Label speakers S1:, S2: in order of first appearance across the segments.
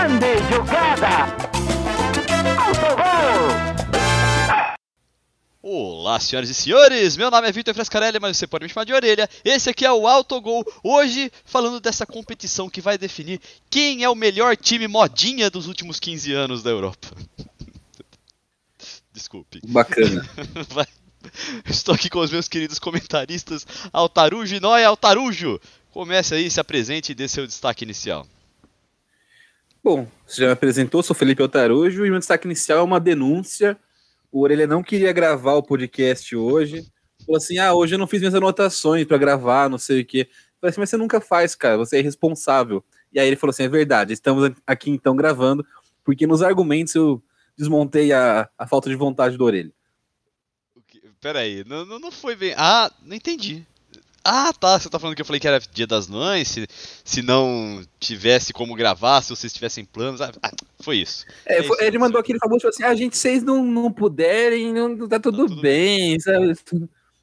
S1: Grande jogada! Autogol!
S2: Olá, senhoras e senhores! Meu nome é Vitor Frescarelli, mas você pode me chamar de orelha. Esse aqui é o Autogol. Hoje, falando dessa competição que vai definir quem é o melhor time modinha dos últimos 15 anos da Europa. Desculpe.
S3: Bacana.
S2: Vai. Estou aqui com os meus queridos comentaristas Altarujo e Noia. Altarujo, comece aí, se apresente e dê seu destaque inicial.
S3: Bom, você já me apresentou, sou Felipe Altarujo e meu destaque inicial é uma denúncia o Orelha não queria gravar o podcast hoje. Falou assim: ah, hoje eu não fiz minhas anotações para gravar, não sei o quê. Falei assim, mas você nunca faz, cara, você é irresponsável. E aí ele falou assim: é verdade, estamos aqui então gravando, porque nos argumentos eu desmontei a, a falta de vontade do Orelha.
S2: Peraí, não, não foi bem. Ah, não entendi. Ah, tá. Você tá falando que eu falei que era dia das mães, se, se não tivesse como gravar, se vocês tivessem planos. Ah, ah foi isso.
S3: É,
S2: é
S3: foi,
S2: isso,
S3: ele mandou aquele famoso assim: a ah, gente, vocês não, não puderem, não, tá tudo, tá tudo bem, bem, sabe?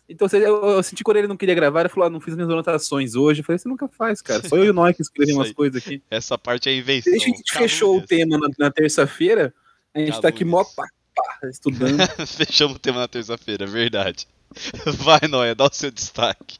S3: Então eu, eu senti quando ele não queria gravar, ele falou: ah, não fiz minhas anotações hoje. Eu falei: você nunca faz, cara. Só eu e o Noé que escrevemos umas coisas aqui.
S2: Essa parte é invenção.
S3: Desde que a gente fechou o tema na, na terça-feira, a gente Calúnias. tá aqui mó pá, pá, estudando.
S2: Fechamos o tema na terça-feira, é verdade. Vai, Noé, dá o seu destaque.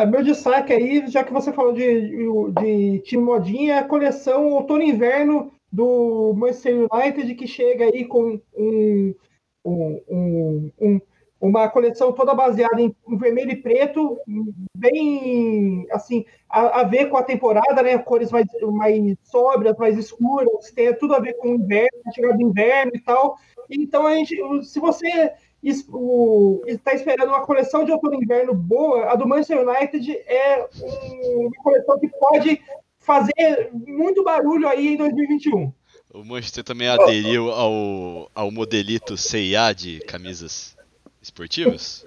S4: É, meu destaque aí, já que você falou de, de time modinha, é a coleção outono inverno do Manchester United, que chega aí com um, um, um, uma coleção toda baseada em, vermelho e preto, bem assim, a, a, ver com a temporada, né? Cores mais, mais sóbrias, mais escuras, tem tudo a ver com o inverno, a chegada do inverno e tal. Então, a gente, se você está esperando uma coleção de outono e inverno boa, a do Manchester United é uma coleção que pode fazer muito barulho aí em 2021. O
S2: Manchester também aderiu ao, ao modelito CIA de camisas esportivas?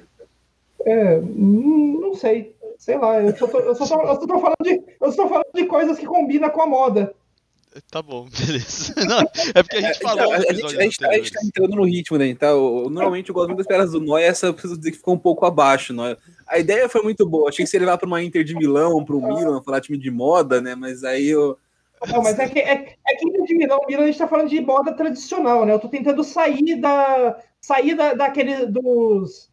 S4: É, não sei. Sei lá, eu só tô, eu só tô, eu só tô falando, de, eu só tô falando de coisas que combinam com a moda.
S2: Tá bom, beleza. Não, é porque a gente falou.
S3: A, a, gente, a, gente, a, gente, tá entrando no ritmo, né? Então, normalmente eu gosto muito das peças do Noia, essa eu preciso dizer que ficou um pouco abaixo. Noia. A ideia foi muito boa. Achei que você ia levar para uma Inter de Milão, para o Milan, falar time de moda, né? Mas aí eu.
S4: Não, mas é que, é, é que Inter de Milão, Milan, a gente tá falando de moda tradicional, né? Eu tô tentando sair da. sair da, daquele dos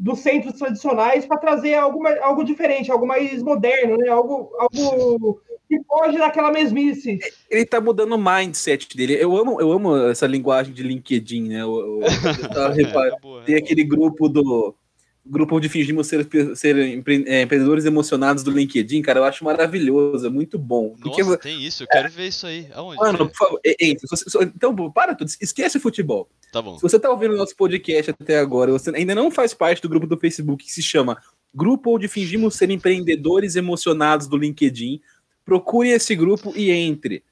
S4: dos centros tradicionais para trazer algo, algo diferente, algo mais moderno, né? algo, algo que foge daquela mesmice.
S3: Ele tá mudando o mindset dele. Eu amo, eu amo essa linguagem de LinkedIn, né? Eu, eu, eu é, tem aquele grupo do grupo onde fingimos ser, ser empre, é, empreendedores emocionados do LinkedIn, cara, eu acho maravilhoso, é muito bom.
S2: Porque, Nossa, tem isso, eu quero é, ver isso aí. Aonde?
S3: Mano, por favor, entre. Então, para tudo, esquece o futebol.
S2: Tá bom.
S3: Se você tá ouvindo o nosso podcast até agora, você ainda não faz parte do grupo do Facebook que se chama Grupo onde fingimos ser empreendedores emocionados do LinkedIn, procure esse grupo e entre.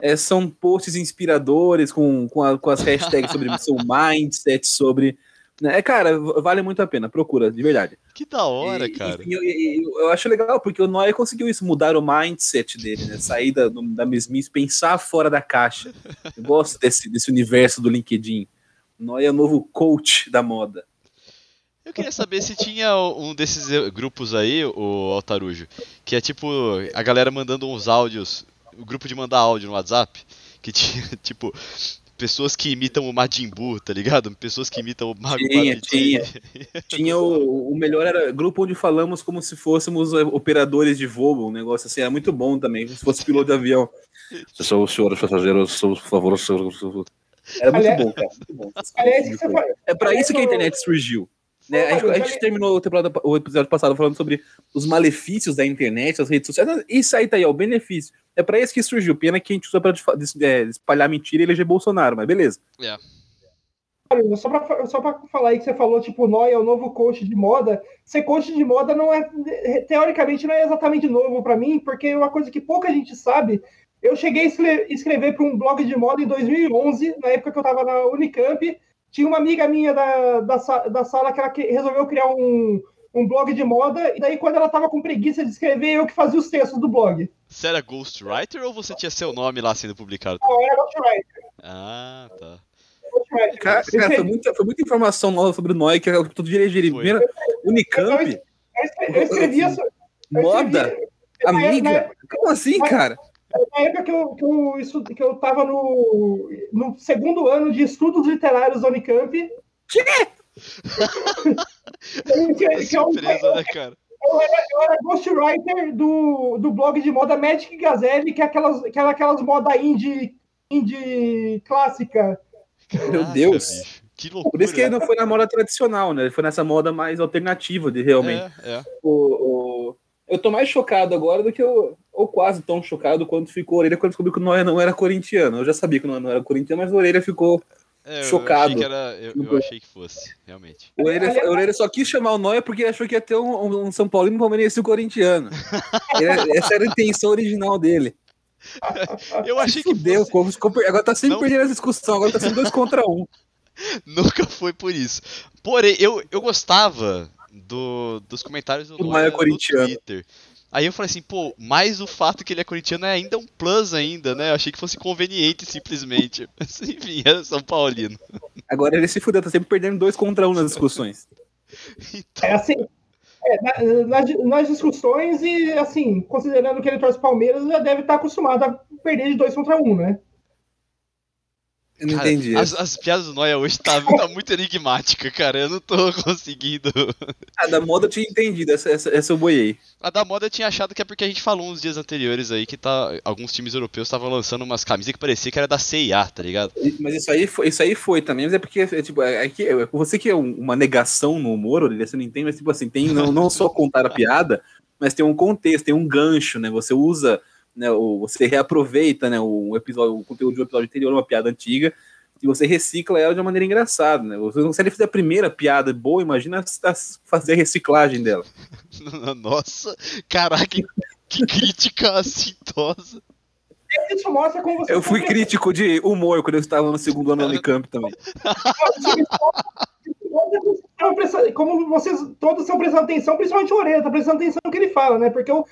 S3: É, são posts inspiradores com, com, a, com as hashtags sobre seu mindset, sobre né? É, cara, vale muito a pena, procura, de verdade.
S2: Que da hora, e, cara.
S3: E, eu, eu, eu, acho legal, porque o Noé conseguiu isso, mudar o mindset dele, né? Sair da, da mesmice, pensar fora da caixa. Eu gosto desse, desse universo do LinkedIn. Noé é o novo coach da moda.
S2: Eu queria saber se tinha um desses eh, grupos aí, o Altarujo, que é tipo a galera mandando uns áudios, o grupo de mandar áudio no WhatsApp, que tinha tipo pessoas que imitam o Majin Buu, tá ligado? Pessoas que imitam o Mago
S3: Tinha, tinha. tinha o, o melhor era grupo onde falamos como se fôssemos eh, operadores de voo, um negócio assim, era muito bom também, se fosse piloto de avião. São os senhores passageiros, por favor, era muito Aliás, bom, cara. Muito bom. Aliás, é para isso que a internet surgiu. Né? A, gente, a gente terminou o episódio passado falando sobre os malefícios da internet, as redes sociais. Isso aí tá aí, é o benefício. É para isso que surgiu. Pena que a gente usa pra é, espalhar mentira e eleger Bolsonaro, mas beleza.
S2: Yeah.
S4: Só pra, só pra falar aí que você falou, tipo, Noia é o novo coach de moda. Ser coach de moda não é, teoricamente, não é exatamente novo para mim, porque é uma coisa que pouca gente sabe. Eu cheguei a escrever para um blog de moda em 2011, na época que eu estava na Unicamp, tinha uma amiga minha da, da, da sala que ela resolveu criar um, um blog de moda, e daí quando ela tava com preguiça de escrever, eu que fazia os textos do blog.
S2: Você era ghostwriter ou você tinha seu nome lá sendo publicado?
S4: Não, eu era ghostwriter.
S2: Ah, tá.
S3: Cara, cara foi, muita, foi muita informação nova sobre o Noi que eu tô dirigindo. Primeiro, Unicamp.
S4: Eu, escrevia.
S3: Moda? Amiga? Como assim, cara?
S4: Na época que eu, que eu, isso, que eu tava no, no segundo ano de estudos literários da Unicamp. Que?
S2: que, que é um, surpresa, né, cara?
S4: Eu era, eu era ghostwriter do, do blog de moda Magic Gazelle, que é aquelas, que era aquelas moda indie, indie clássica.
S3: Meu Deus! Bicho. Que loucura. Por isso que ele não foi na moda tradicional, né? Ele foi nessa moda mais alternativa de realmente. É, é. O, o, eu tô mais chocado agora do que eu. Ou quase tão chocado quanto ficou a orelha quando descobriu que o Noé não era corintiano. Eu já sabia que o Noé não era corintiano, mas a orelha ficou é, chocado.
S2: Eu achei, era, eu, eu achei, que fosse, realmente.
S3: O Orelha, só quis chamar o Noé porque achou que ia ter um, um São Paulino palmeirense e um corintiano. essa era a intenção original dele.
S2: Eu achei que
S3: Deu, fosse... agora tá sempre não... perdendo essa discussão, agora tá sendo dois contra um.
S2: Nunca foi por isso. Porém, eu, eu gostava do, dos comentários do
S3: Noé no Twitter.
S2: Aí eu falei assim, pô, mais o fato que ele é corintiano é ainda um plus ainda, né? Eu achei que fosse conveniente simplesmente. Mas enfim, é São Paulino.
S3: Agora ele se fudeu, tá sempre perdendo dois contra um nas discussões.
S4: então... É assim, é, nas, nas, discussões e assim, considerando que ele torce Palmeiras, já deve estar acostumado a perder de dois contra um, né?
S3: Eu não cara, entendi.
S2: As, as, piadas do Noia hoje tá, tá, muito enigmática, cara. Eu não tô conseguindo.
S3: A da moda eu tinha entendido, essa, essa, essa eu boiei.
S2: A da moda eu tinha achado que é porque a gente falou uns dias anteriores aí que tá, alguns times europeus estavam lançando umas camisas que parecia que era da CIA, tá ligado?
S3: Mas isso aí foi, isso aí foi também, mas é porque, é, tipo, é, que, é, você que é uma negação no humor, você não entende, mas tipo assim, tem não, não só contar a piada, mas tem um contexto, tem um gancho, né? Você usa né, o, você reaproveita né, o, episódio, o conteúdo do episódio anterior, uma piada antiga, e você recicla ela de uma maneira engraçada. Né? Você, se ele fizer a primeira piada boa, imagina fazer a reciclagem dela.
S2: Nossa, caraca, que, que crítica assintosa.
S4: Isso mostra como você
S3: eu fui crítico de humor quando eu estava no segundo ano do Unicamp também.
S4: como vocês todos estão prestando atenção, principalmente o Orelha, tá prestando atenção no que ele fala, né? Porque eu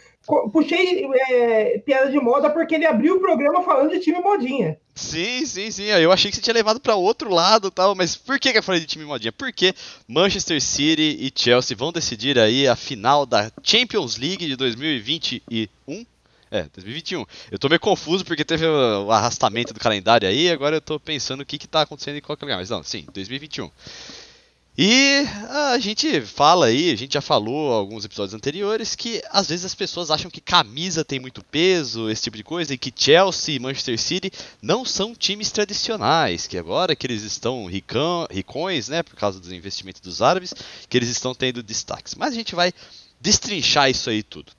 S4: puxei é, piada de moda porque ele abriu o programa falando de time modinha.
S2: Sim, sim, sim. Eu achei que você tinha levado para outro lado tal, mas por que, que eu falei de time modinha? Porque Manchester City e Chelsea vão decidir aí a final da Champions League de 2021. É, 2021. Eu tô meio confuso porque teve o arrastamento do calendário aí, agora eu tô pensando o que que tá acontecendo em qualquer lugar. Mas não, sim, 2021. E a gente fala aí, a gente já falou alguns episódios anteriores que às vezes as pessoas acham que camisa tem muito peso, esse tipo de coisa, e que Chelsea e Manchester City não são times tradicionais, que agora que eles estão ricão, ricões, né, por causa dos investimentos dos árabes, que eles estão tendo destaques. Mas a gente vai destrinchar isso aí tudo.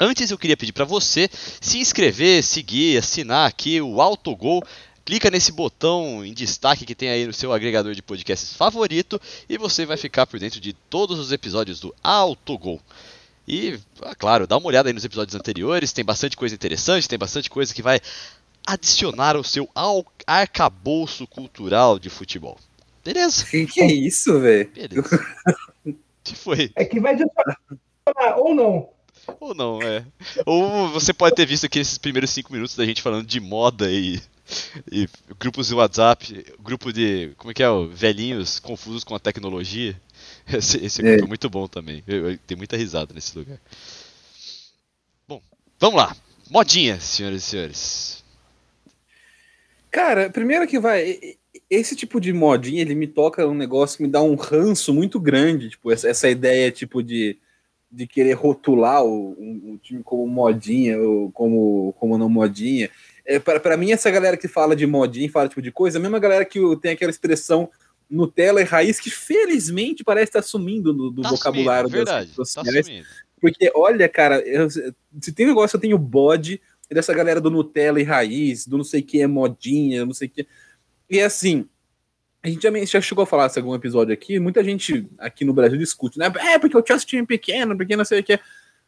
S2: Antes eu queria pedir para você se inscrever, seguir, assinar aqui o Autogol clica nesse botão em destaque que tem aí no seu agregador de podcasts favorito e você vai ficar por dentro de todos os episódios do Autogol. E, ah, claro, dá uma olhada aí nos episódios anteriores, tem bastante coisa interessante, tem bastante coisa que vai adicionar ao seu arcabouço cultural de futebol. Beleza?
S3: Que, que é isso, velho?
S2: Beleza. que foi?
S4: É que vai adicionar ou não.
S2: Ou não, é. Ou você pode ter visto aqui esses primeiros cinco minutos da gente falando de moda e e grupos de WhatsApp, grupo de. Como é que é? Velhinhos confusos com a tecnologia. Esse, esse grupo é. é muito bom também. Eu, eu, tenho muita risada nesse lugar. Bom, vamos lá. Modinha, senhoras e senhores.
S3: Cara, primeiro que vai. Esse tipo de modinha, ele me toca um negócio que me dá um ranço muito grande. Tipo, essa, essa ideia, tipo, de, de querer rotular o, um, um time como modinha ou como, como não modinha é, para mim, essa galera que fala de modinha, fala tipo de coisa, a mesma galera que tem aquela expressão Nutella e raiz que felizmente parece estar sumindo do, do
S2: tá
S3: vocabulário
S2: sumindo, das verdade, tá
S3: sociais. Tá porque, olha, cara, eu, se tem um negócio, eu tenho bode dessa galera do Nutella e raiz, do não sei o que é modinha, não sei o que. E assim, a gente já, já chegou a falar em algum episódio aqui, muita gente aqui no Brasil discute, né? É, porque o Chelsea time pequeno, porque não sei o que.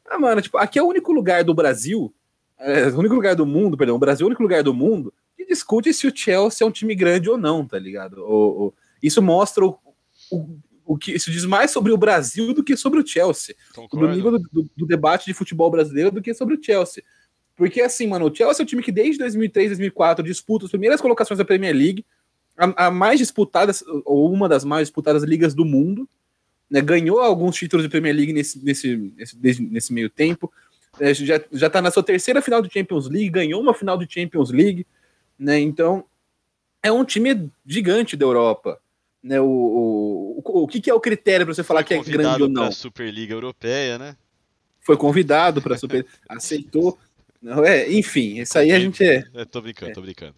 S3: Ah, mano, tipo, aqui é o único lugar do Brasil é, o único lugar do mundo, perdão, o Brasil é o único lugar do mundo que discute se o Chelsea é um time grande ou não, tá ligado? O, o, isso mostra o, o, que isso diz mais sobre o Brasil do que sobre o Chelsea. Concordo. Do nível do, do, do, debate de futebol brasileiro do que sobre o Chelsea. Porque assim, mano, o Chelsea é um time que desde 2003, 2004 disputa as primeiras colocações da Premier League, a, a mais disputada, ou uma das mais disputadas ligas do mundo, né, ganhou alguns títulos de Premier League nesse, nesse, nesse, nesse meio tempo, é, já, já tá na sua terceira final de Champions League, ganhou uma final de Champions League, né? Então, é um time gigante da Europa. Né, o, o, o, o que, que é o critério para você falar que é grande ou não?
S2: Superliga Europeia, né?
S3: Foi convidado para Super, aceitou. Não, é, enfim, isso aí a gente é.
S2: é tô brincando, é. tô brincando.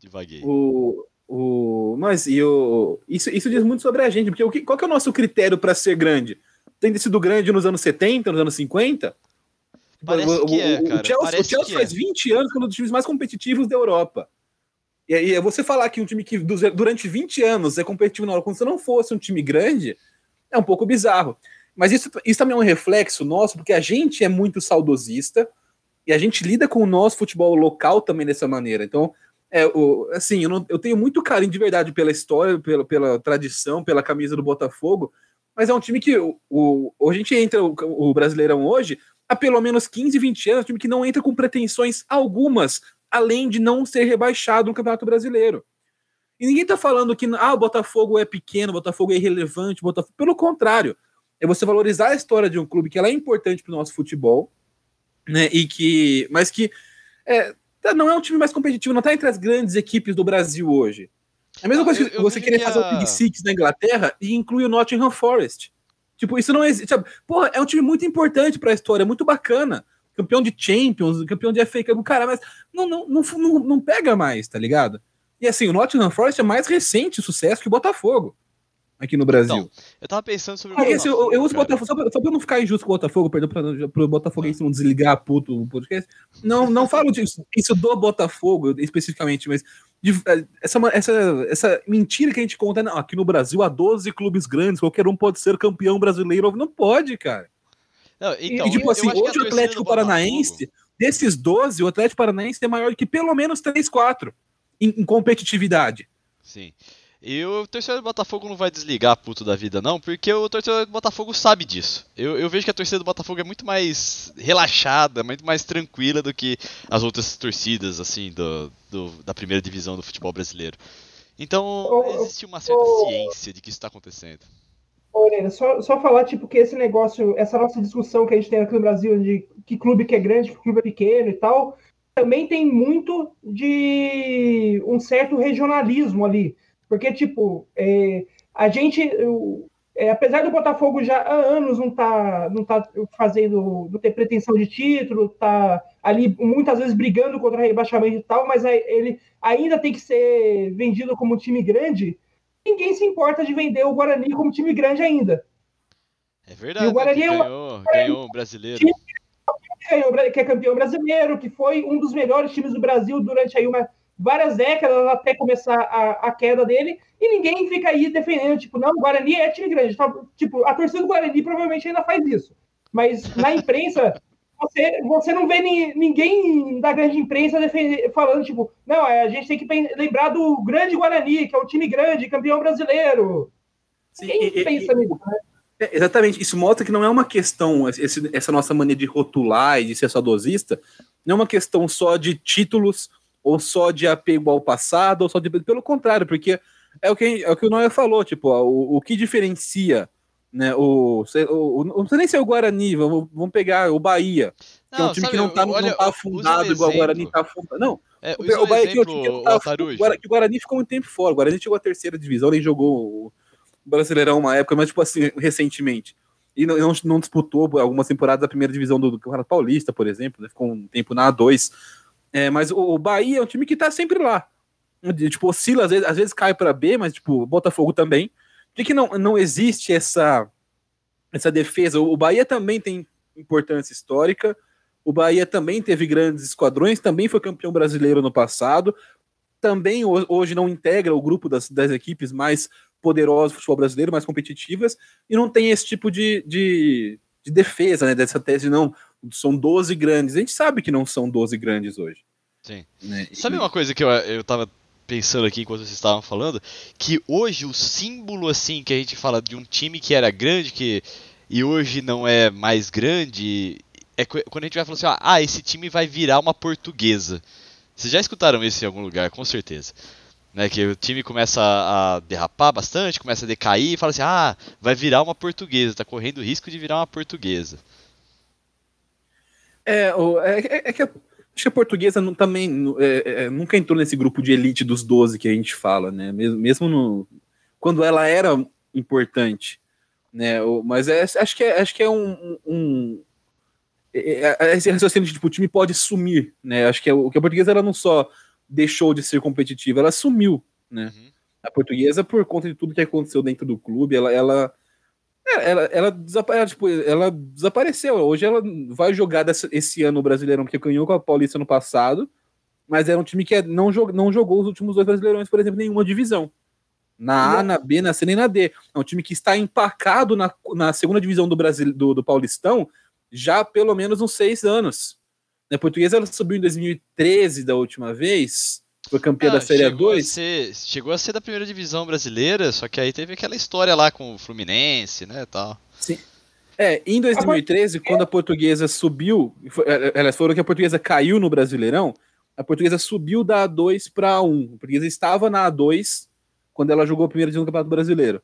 S2: Devaguei.
S3: O, o, mas e o, isso, isso diz muito sobre a gente, porque o que, qual que é o nosso critério para ser grande? Tem sido grande nos anos 70, nos anos 50?
S2: Parece o, que é, cara.
S3: O Chelsea, o Chelsea
S2: é.
S3: faz 20 anos que é um dos times mais competitivos da Europa. E aí, você falar que um time que durante 20 anos é competitivo na hora, quando você não fosse um time grande, é um pouco bizarro. Mas isso, isso também é um reflexo nosso, porque a gente é muito saudosista e a gente lida com o nosso futebol local também dessa maneira. Então, é, o, assim, eu, não, eu tenho muito carinho de verdade pela história, pela, pela tradição, pela camisa do Botafogo, mas é um time que o, o, a gente entra o, o Brasileirão hoje há pelo menos 15, 20 anos, um time que não entra com pretensões algumas além de não ser rebaixado no Campeonato Brasileiro. E ninguém está falando que ah, o Botafogo é pequeno, o Botafogo é irrelevante, Botafogo... pelo contrário, é você valorizar a história de um clube que ela é importante para o nosso futebol, né? E que, mas que é, tá, não é um time mais competitivo, não está entre as grandes equipes do Brasil hoje. É a mesma ah, coisa que você querer que fazer o Big Six na Inglaterra e inclui o Nottingham Forest. Tipo, isso não existe. Porra, é um time muito importante para a história, muito bacana campeão de Champions, campeão de FA Cup, cara, mas não, não, não, não, não pega mais, tá ligado? E assim, o Nottingham Forest é mais recente sucesso que o Botafogo aqui no Brasil. Então,
S2: eu tava pensando sobre
S3: o ah, esse, eu, eu, uso Botafogo, só pra, só pra, não ficar injusto com o Botafogo, perdão pra, pro Botafogo não desligar puto o podcast. Não, não falo disso, isso do Botafogo especificamente, mas de, essa, essa, essa mentira que a gente conta, não, aqui no Brasil há 12 clubes grandes, qualquer um pode ser campeão brasileiro. Não pode, cara.
S2: Não, então,
S3: e, tipo assim, hoje o Atlético Paranaense, desses 12, o Atlético Paranaense é maior que pelo menos 3, 4 em, em competitividade.
S2: Sim. E o torcedor do Botafogo não vai desligar puto da vida, não, porque o torcedor do Botafogo sabe disso. Eu, eu, vejo que a torcida do Botafogo é muito mais relaxada, muito mais tranquila do que as outras torcidas, assim, do, do da primeira divisão do futebol brasileiro. Então, existe uma certa ciência de que isso está acontecendo.
S4: Orelha, só, só falar, tipo, que esse negócio, essa nossa discussão que a gente tem aqui no Brasil de que clube que é grande, que clube é pequeno e tal, também tem muito de um certo regionalismo ali. Porque, tipo, é, a gente, é, apesar do Botafogo já há anos não tá, não tá fazendo, não ter pretensão de título, tá ali muitas vezes brigando contra rebaixamento e tal, mas ele ainda tem que ser vendido como um time grande ninguém se importa de vender o Guarani como time grande ainda.
S2: É verdade. E o Guarani né, ganhou, é ganhou um brasileiro.
S4: Que é campeão brasileiro, que foi um dos melhores times do Brasil durante aí uma, várias décadas até começar a, a queda dele, e ninguém fica aí defendendo, tipo, não, o Guarani é time grande. Tipo, a torcida do Guarani provavelmente ainda faz isso. Mas na imprensa, você, você não vê ni, ninguém da grande imprensa defender, falando, tipo, não, a gente tem que lembrar do grande Guarani, que é o time grande, campeão brasileiro. Sim, Quem e, pensa e, nisso, né?
S3: É, exatamente, isso mostra que não é uma questão, esse, essa nossa mania de rotular e de ser saudosista, não é uma questão só de títulos, ou só de apego ao passado, ou só de. Pelo contrário, porque é o que, é o, que o Noé falou, tipo, o, o que diferencia né? O, o, não sei nem se é o Guarani, vamos, vamos pegar o Bahia, que não, é um time sabe, que não está não tá afundado igual o Guarani está afundado. Não,
S2: é, o, o, Bahia exemplo, que, o, tá
S3: o, Guarani, o Guarani ficou muito tempo fora. O Guarani chegou à terceira divisão, nem jogou o Brasileirão uma época, mas tipo assim, recentemente. E não, não, não disputou algumas temporadas da primeira divisão do, do Campeonato Paulista, por exemplo, né? ficou um tempo na A2. É, mas o, Bahia é um time que está sempre lá. Tipo, oscila, às vezes, às vezes cai para B, mas tipo, Botafogo também. Por que, que não, não existe essa, essa defesa? O Bahia também tem importância histórica, o Bahia também teve grandes esquadrões, também foi campeão brasileiro no passado, também hoje não integra o grupo das, das equipes mais poderosas do futebol brasileiro, mais competitivas, e não tem esse tipo de, de, de defesa, né, dessa tese, não, são 12 grandes. A gente sabe que não são 12 grandes hoje.
S2: Sim. Né? Sabe uma coisa que eu, eu tava pensando aqui enquanto vocês estavam falando, que hoje o símbolo assim que a gente fala de um time que era grande que e hoje não é mais grande, é quando a gente vai falar assim, ah, esse time vai virar uma portuguesa. Vocês já escutaram isso em algum lugar, com certeza. Né, que o time começa a derrapar bastante, começa a decair e fala assim, ah, vai virar uma portuguesa, tá correndo o risco de virar uma portuguesa.
S3: É, é, é que a, acho que a portuguesa não, também é, é, nunca entrou nesse grupo de elite dos 12 que a gente fala, né? Mesmo, mesmo no, quando ela era importante, né? Mas é, acho que é, acho que é um, um é, é, esse raciocínio de tipo, o time pode sumir, né? Acho que, é, o que a portuguesa ela não só deixou de ser competitiva, ela sumiu, né? Uhum. A portuguesa, por conta de tudo que aconteceu dentro do clube, ela, ela, ela, ela, ela, tipo, ela desapareceu. Hoje ela vai jogar dessa, esse ano o Brasileirão, porque ganhou com a Paulista no passado, mas era um time que não, jog, não jogou os últimos dois Brasileirões, por exemplo, nenhuma divisão. Na A, na B, na C nem na D. É um time que está empacado na, na segunda divisão do Brasil do, do Paulistão já há pelo menos uns seis anos. A portuguesa ela subiu em 2013 da última vez, foi campeã ah, da Série
S2: chegou
S3: 2.
S2: A ser, chegou a ser da primeira divisão brasileira, só que aí teve aquela história lá com o Fluminense, né, tal.
S3: Sim. É, em 2013, quando a portuguesa subiu, é, é, elas foram que a portuguesa caiu no Brasileirão, a portuguesa subiu da A2 para A1. A portuguesa estava na A2 quando ela jogou a primeira divisão do Campeonato Brasileiro.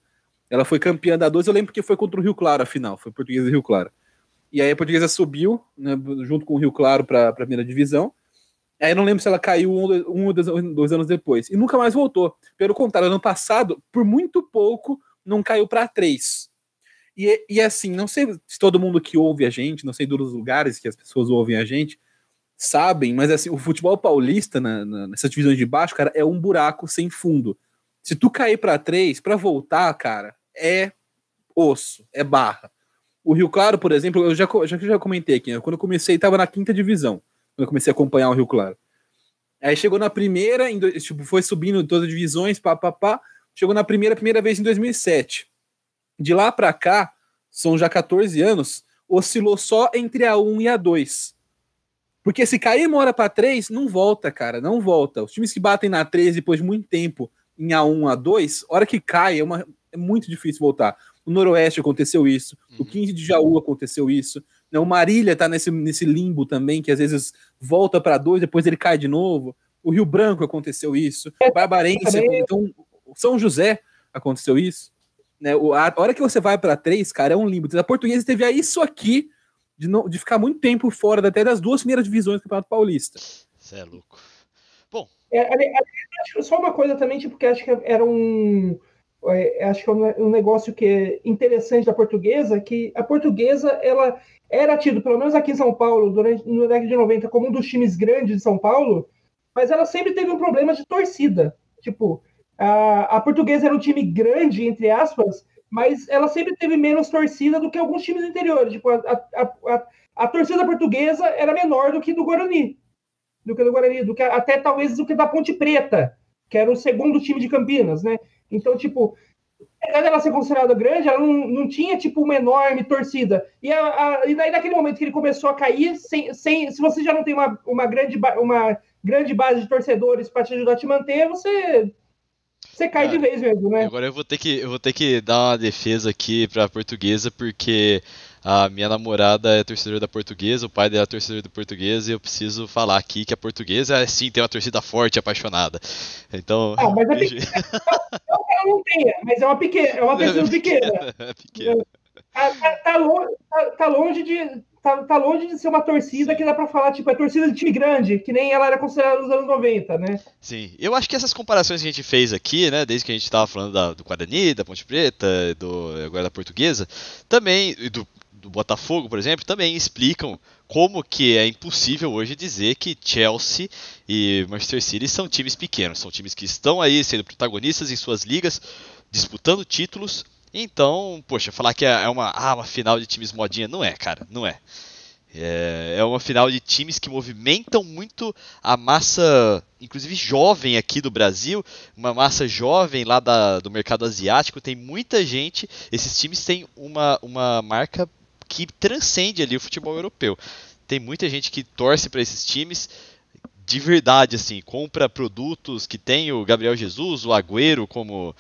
S3: Ela foi campeã da A2, eu lembro que foi contra o Rio Claro a final, foi portuguesa e Rio Claro. E aí a portuguesa subiu, né, junto com o Rio Claro, para a primeira divisão. Aí não lembro se ela caiu um, ou dois, dois, anos depois. E nunca mais voltou. Pelo contrário, ano passado, por muito pouco, não caiu para três. E, e assim, não sei se todo mundo que ouve a gente, não sei dos lugares que as pessoas ouvem a gente, sabem, mas assim, o futebol paulista, na, na, nessas divisões de baixo, cara, é um buraco sem fundo. Se tu cair para três, para voltar, cara, é osso, é barra. O Rio Claro, por exemplo, eu já, já, já comentei aqui, né? quando eu comecei, estava na quinta divisão, quando eu comecei a acompanhar o Rio Claro. Aí chegou na primeira, em, tipo, foi subindo todas as divisões, pá, pá, pá, chegou na primeira, primeira vez em 2007. De lá para cá, são já 14 anos, oscilou só entre a 1 e a 2. Porque se cair uma hora para 3, não volta, cara, não volta. Os times que batem na 3 depois de muito tempo em A1, A2, hora que cai, é, uma, é muito difícil voltar. O Noroeste aconteceu isso, uhum. o 15 de Jaú aconteceu isso. Né? O Marília tá nesse, nesse limbo também, que às vezes volta para dois, depois ele cai de novo. O Rio Branco aconteceu isso. O Barbarense, então, São José aconteceu isso. Né? O, a, hora que você vai para três, cara, é um limbo. A portuguesa teve isso aqui de, não, de ficar muito tempo fora até das duas primeiras divisões do Campeonato Paulista.
S2: Você é louco. Bom.
S4: É, só uma coisa também, tipo, que acho que era um é, acho que é um negócio que é interessante da portuguesa, que a portuguesa ela era tido, pelo menos aqui em São Paulo, durante no década de 90, como um dos times grandes de São Paulo, mas ela sempre teve um problema de torcida. Tipo, a, a portuguesa era um time grande, entre aspas, mas ela sempre teve menos torcida do que alguns times interiores. Tipo, a, a, a, a torcida portuguesa era menor do que do Guarani. Do que do Guarani, do que até talvez do que da Ponte Preta, que era o segundo time de Campinas, né? Então, tipo, apesar dela ser considerada grande, ela não, não tinha, tipo, uma enorme torcida. E, a, a, e daí, naquele momento que ele começou a cair, sem, sem, se você já não tem uma, uma, grande, uma grande base de torcedores para te ajudar a te manter, você você cai de vez mesmo, né?
S2: Agora eu vou ter que eu vou ter que dar uma defesa aqui para a portuguesa porque a minha namorada é torcedora da portuguesa, o pai dela é torcedor da portuguesa, e eu preciso falar aqui que a portuguesa, sim, tem uma torcida forte, apaixonada. Então.
S4: Ah, mas é pequena. ela não tem, mas é uma pequena, é uma torcida pequena. É pequena. Tá, tá, tá, longe, tá, tá longe de. Tá, tá, longe de ser uma torcida que dá pra falar, tipo, é torcida de time grande, que nem ela era considerada nos anos 90, né?
S2: Sim, eu acho que essas comparações que a gente fez aqui, né, desde que a gente tava falando da, do Guarani, da Ponte Preta, do, agora da Portuguesa, também, do do Botafogo, por exemplo, também explicam como que é impossível hoje dizer que Chelsea e Manchester City são times pequenos, são times que estão aí sendo protagonistas em suas ligas, disputando títulos. Então, poxa, falar que é uma, ah, uma final de times modinha, não é, cara, não é. É, é uma final de times que movimentam muito a massa, inclusive jovem aqui do Brasil, uma massa jovem lá da, do mercado asiático. Tem muita gente. Esses times têm uma, uma marca que transcende ali o futebol europeu. Tem muita gente que torce para esses times de verdade, assim, compra produtos que tem o Gabriel Jesus, o Agüero como,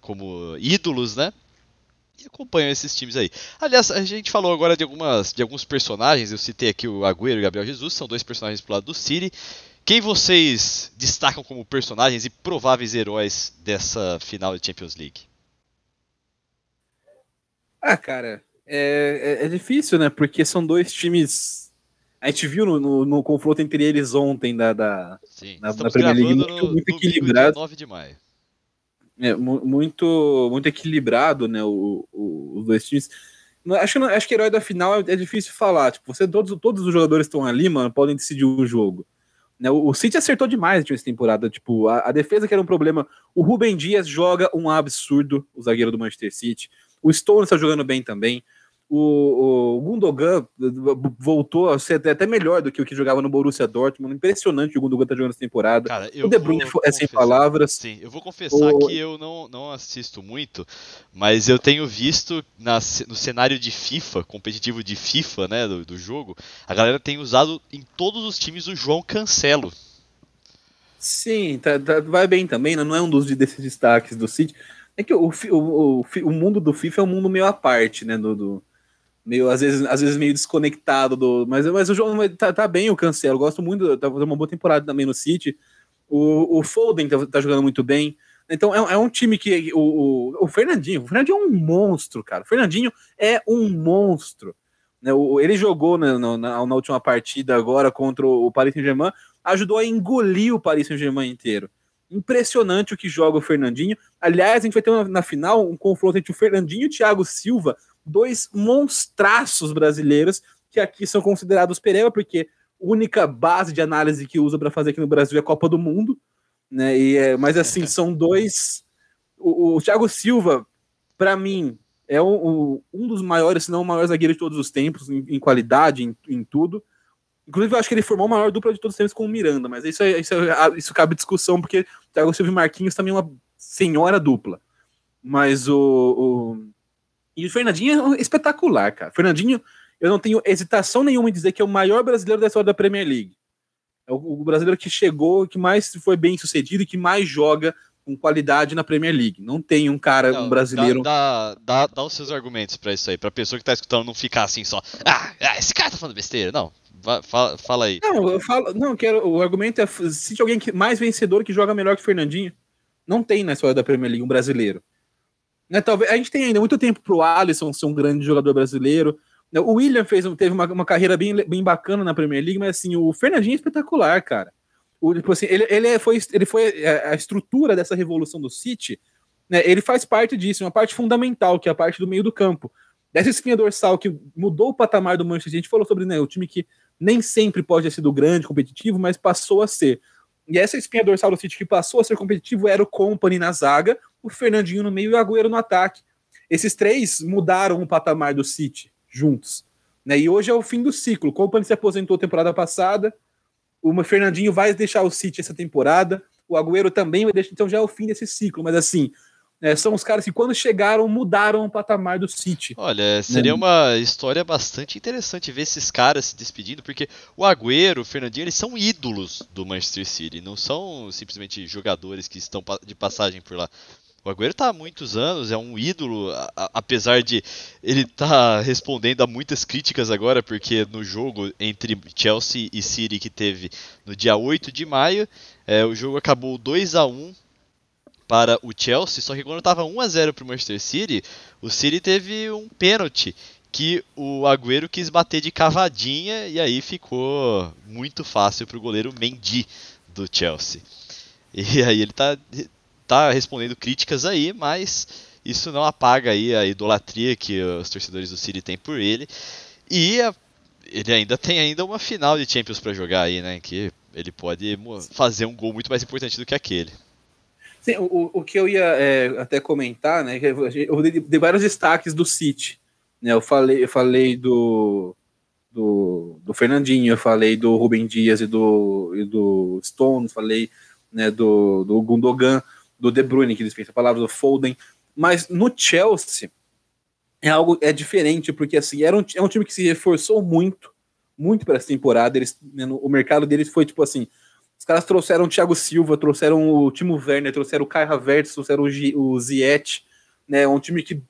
S2: como ídolos, né? E acompanham esses times aí. Aliás, a gente falou agora de, algumas, de alguns personagens, eu citei aqui o Agüero e o Gabriel Jesus, são dois personagens pro lado do City. Quem vocês destacam como personagens e prováveis heróis dessa final de Champions League?
S3: Ah, cara, é, é, é, difícil, né? Porque são dois times A gente viu no, no, no confronto entre eles ontem da, da,
S2: Sim,
S3: na, na Premier League muito,
S2: no
S3: muito equilibrado.
S2: 9 de maio.
S3: É, mu- muito, muito equilibrado, né? O, o- os dois times. Acho que, não- acho que herói da final é, é difícil falar. Tipo, você, todos, todos os jogadores estão ali, mano, podem decidir o jogo. Né, o, o City acertou demais essa temporada. Tipo, a, a defesa que era um problema. O Rubem Dias joga um absurdo, o zagueiro do Manchester City. O Stones está jogando bem também. O, o Gundogan voltou a ser até- melhor do que o que jogava no Borussia Dortmund. Impressionante o Gundogan tá jogando essa temporada.
S2: Cara, eu
S3: o De Bruyne é sem palavras.
S2: Sim, eu vou confessar
S3: O-
S2: que eu não, não assisto muito, mas eu tenho visto na no cenário de FIFA, competitivo de FIFA, né, do, do jogo, a galera tem usado em todos os times o João Cancelo.
S3: Sim, tá- tá- vai bem também, né? não é um dos desses destaques do City. É que o, o, o o mundo do FIFA é um mundo meio à parte, né? Do, do- meio, às, vezes, às vezes meio desconectado do. Mas, mas o João tá, tá bem, o Cancelo. Gosto muito, tá fazendo uma boa temporada também no City. O, o Foden tá, tá jogando muito bem. Então é, é um time que. O, o, o Fernandinho, o Fernandinho é um monstro, cara. O Fernandinho é um monstro. Né? O, ele jogou na, na, na última partida agora contra o Paris Saint-Germain, ajudou a engolir o Paris Saint-Germain inteiro. Impressionante o que joga o Fernandinho. Aliás, a gente vai ter na, na final um confronto entre o Fernandinho e o Thiago Silva, dois monstraços brasileiros que aqui são considerados pereba, porque a única base de análise que usa para fazer aqui no Brasil é a Copa do Mundo. Né? E, é, mas assim, são dois. O, o Thiago Silva, para mim, é o- um dos maiores, se não o maior zagueiro de todos os tempos, em, em qualidade, em, em tudo. Inclusive, eu acho que ele formou a maior dupla de todos os tempos com o Miranda, mas isso, é- isso, é- isso cabe discussão, porque Thiago Silva e Marquinhos também é uma senhora dupla. Mas o, o- E o Fernandinho é espetacular, cara. Fernandinho, eu não tenho hesitação nenhuma em dizer que é o maior brasileiro da história da Premier League. É o, o brasileiro que chegou, que mais foi bem sucedido e que mais joga com qualidade na Premier League. Não tem um cara,
S2: Não,
S3: um brasileiro.
S2: Dá, dá, dá, dá os seus argumentos pra isso aí, pra pessoa que tá escutando não ficar assim só. Ah, ah, esse cara tá falando besteira. Não, fala, fala aí.
S3: Não, eu falo, não, quero, o argumento é se alguém que, mais vencedor que joga melhor que o Fernandinho. Não tem na história da Premier League um brasileiro. Né, talvez, a gente tem ainda muito tempo pro Alisson ser um grande jogador brasileiro. O William fez, teve uma, uma carreira bem, bem bacana na Premier League, mas assim, o Fernandinho é espetacular, cara. O, tipo assim, ele, ele, é- foi, ele foi é, a estrutura dessa revolução do City, né, ele faz parte disso, uma parte fundamental, que é a parte do meio do campo. Dessa espinha dorsal que mudou o patamar do Manchester a gente falou sobre né, o time que nem sempre pode ter sido grande, competitivo, mas passou a ser. E essa espinha dorsal do City que passou a ser competitivo era o Company na zaga, o Fernandinho no meio e o Agüero no ataque. Esses três mudaram o patamar do City juntos. Né? E hoje é o fim do ciclo. O Company se aposentou temporada passada, o Fernandinho vai deixar o City essa temporada, o Agüero também vai deixar, então já é o fim desse ciclo. Mas assim, é, são os caras que quando chegaram mudaram o patamar do City.
S2: Olha, seria uma história bastante interessante ver esses caras se despedindo, porque o Agüero, o Fernandinho, eles são ídolos do Manchester City, não são simplesmente jogadores que estão de passagem por lá. O Agüero tá há muitos anos, é um ídolo, a- a- apesar de ele tá respondendo a muitas críticas agora, porque no jogo entre Chelsea e City que teve no dia 8 de maio, é, o jogo acabou 2 a 1 para o Chelsea, só que quando estava 1 a 0 para o Manchester City, o City teve um pênalti que o Agüero quis bater de cavadinha e aí ficou muito fácil para o goleiro Mendy do Chelsea. E aí ele tá, tá respondendo críticas aí, mas isso não apaga aí a idolatria que os torcedores do City têm por ele. E a- ele ainda tem ainda uma final de Champions para jogar aí, né, que ele pode fazer um gol muito mais importante do que aquele.
S3: Sim, o, o que eu ia é, até comentar, né? Eu dei, dei vários destaques do City. Né, eu falei, eu falei do, do, do Fernandinho, eu falei do Rubem Dias e do, e do Stones, falei né, do, do Gundogan, do De Bruyne, que dispensa a palavra, do Foden. Mas no Chelsea é algo é diferente, porque assim, era um, é um time que se reforçou muito, muito para essa temporada. Eles, né, no- o mercado deles foi tipo assim: caras trouxeram o Thiago Silva, trouxeram o Timo Werner, trouxeram o Kai Havertz, trouxeram o, Ziyech, né? Um time que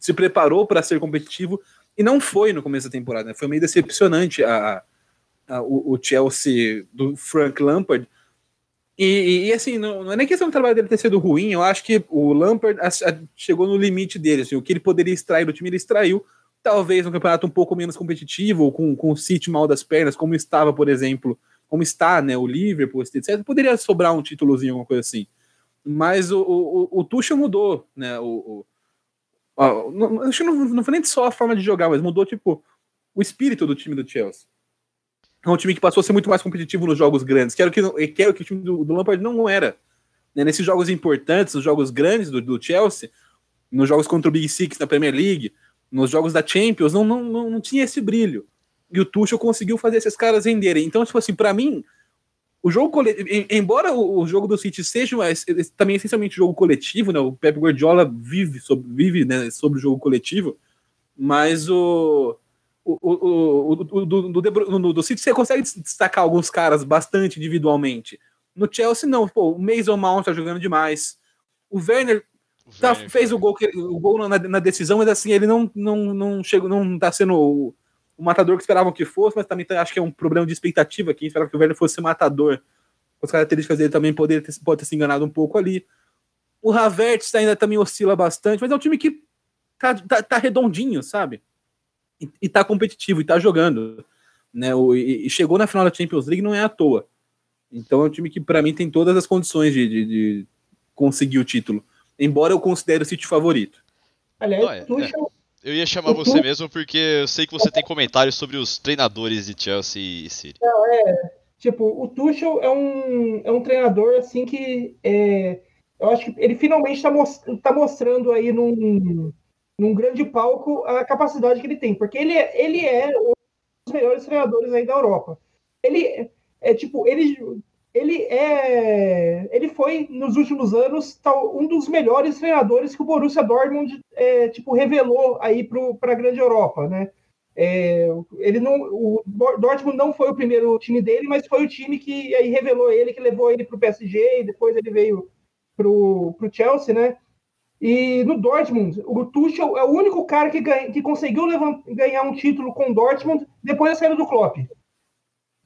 S3: se preparou para ser competitivo e não foi no começo da temporada. né? Foi meio decepcionante a, a- o, o Chelsea do Frank Lampard. E, e- e, assim, não, não é nem questão do trabalho dele ter sido ruim, eu acho que o Lampard a- a- chegou no limite dele. assim, o que ele poderia extrair do time, ele extraiu. talvez um campeonato um pouco menos competitivo, com, com o City mal das pernas, como estava, por exemplo, como está, né, o Liverpool, etc. Poderia sobrar um títulozinho, alguma coisa assim. Mas o, o, o Tuchel mudou, né? O, o, não, acho que não, não foi nem só a forma de jogar, mas mudou, tipo, o espírito do time do Chelsea. É um time que passou a ser muito mais competitivo nos jogos grandes, que era o que, que, era o, que o time do, do Lampard não era. Né? Nesses jogos importantes, nos jogos grandes do, do Chelsea, nos jogos contra o Big Six na Premier League, nos jogos da Champions, não, não, não, não tinha esse brilho. E o Tuchel conseguiu fazer esses caras renderem. Então, tipo assim, para mim, o jogo coletivo, embora o jogo do City seja também essencialmente jogo coletivo, né? O Pep Guardiola vive sobre, vive, né, sobre o jogo coletivo, mas o o, o, o, do, do, do, do City você consegue destacar alguns caras bastante individualmente. No Chelsea, não. Pô, o Mason Mount tá jogando demais. O Werner, tá, fez o gol, o gol na, na, decisão, mas assim, ele não, não, não chegou, não tá sendo o, matador que esperavam que fosse, mas também tá, acho que é um problema de expectativa aqui. Esperava que o Werner fosse matador. As características dele também poder ter, pode ter se enganado um pouco ali. O Havertz ainda também oscila bastante, mas é um time que tá, tá, tá redondinho, sabe? e, e tá competitivo, e tá jogando. Né? O, e, e, chegou na final da Champions League não é à toa. Então é um time que, para mim, tem todas as condições de, de, de, conseguir o título. Embora eu considere o City favorito.
S2: Aliás, não, é, é. Eu ia chamar você mesmo porque eu sei que você tem comentários sobre os treinadores de Chelsea e City.
S4: Não, é. Tipo, o Tuchel é um, é um treinador assim que é, eu acho que ele finalmente está tá mostrando aí num, num grande palco a capacidade que ele tem, porque ele, é, ele é um dos melhores treinadores aí da Europa. Ele é tipo, ele, ele é, ele foi nos últimos anos um dos melhores treinadores que o Borussia Dortmund é, tipo revelou aí para a grande Europa, né? É, ele não, o Dortmund não foi o primeiro time dele, mas foi o time que aí revelou ele, que levou ele para o PSG e depois ele veio para o Chelsea, né? E no Dortmund, o Tuchel é o único cara que, ganha, que conseguiu ganhar um título com o Dortmund depois da saída do Klopp.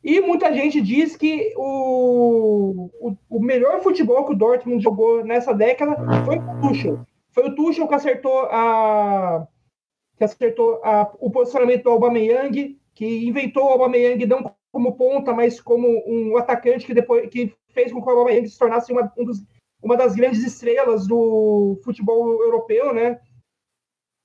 S4: E muita gente diz que o, o, o, melhor futebol que o Dortmund jogou nessa década foi o Tuchel. Foi o Tuchel que acertou a que acertou a, o posicionamento do Aubameyang, que inventou o Aubameyang não como ponta, mas como um atacante que depois que fez com que o Aubameyang se tornasse uma, um dos uma das grandes estrelas do futebol europeu, né?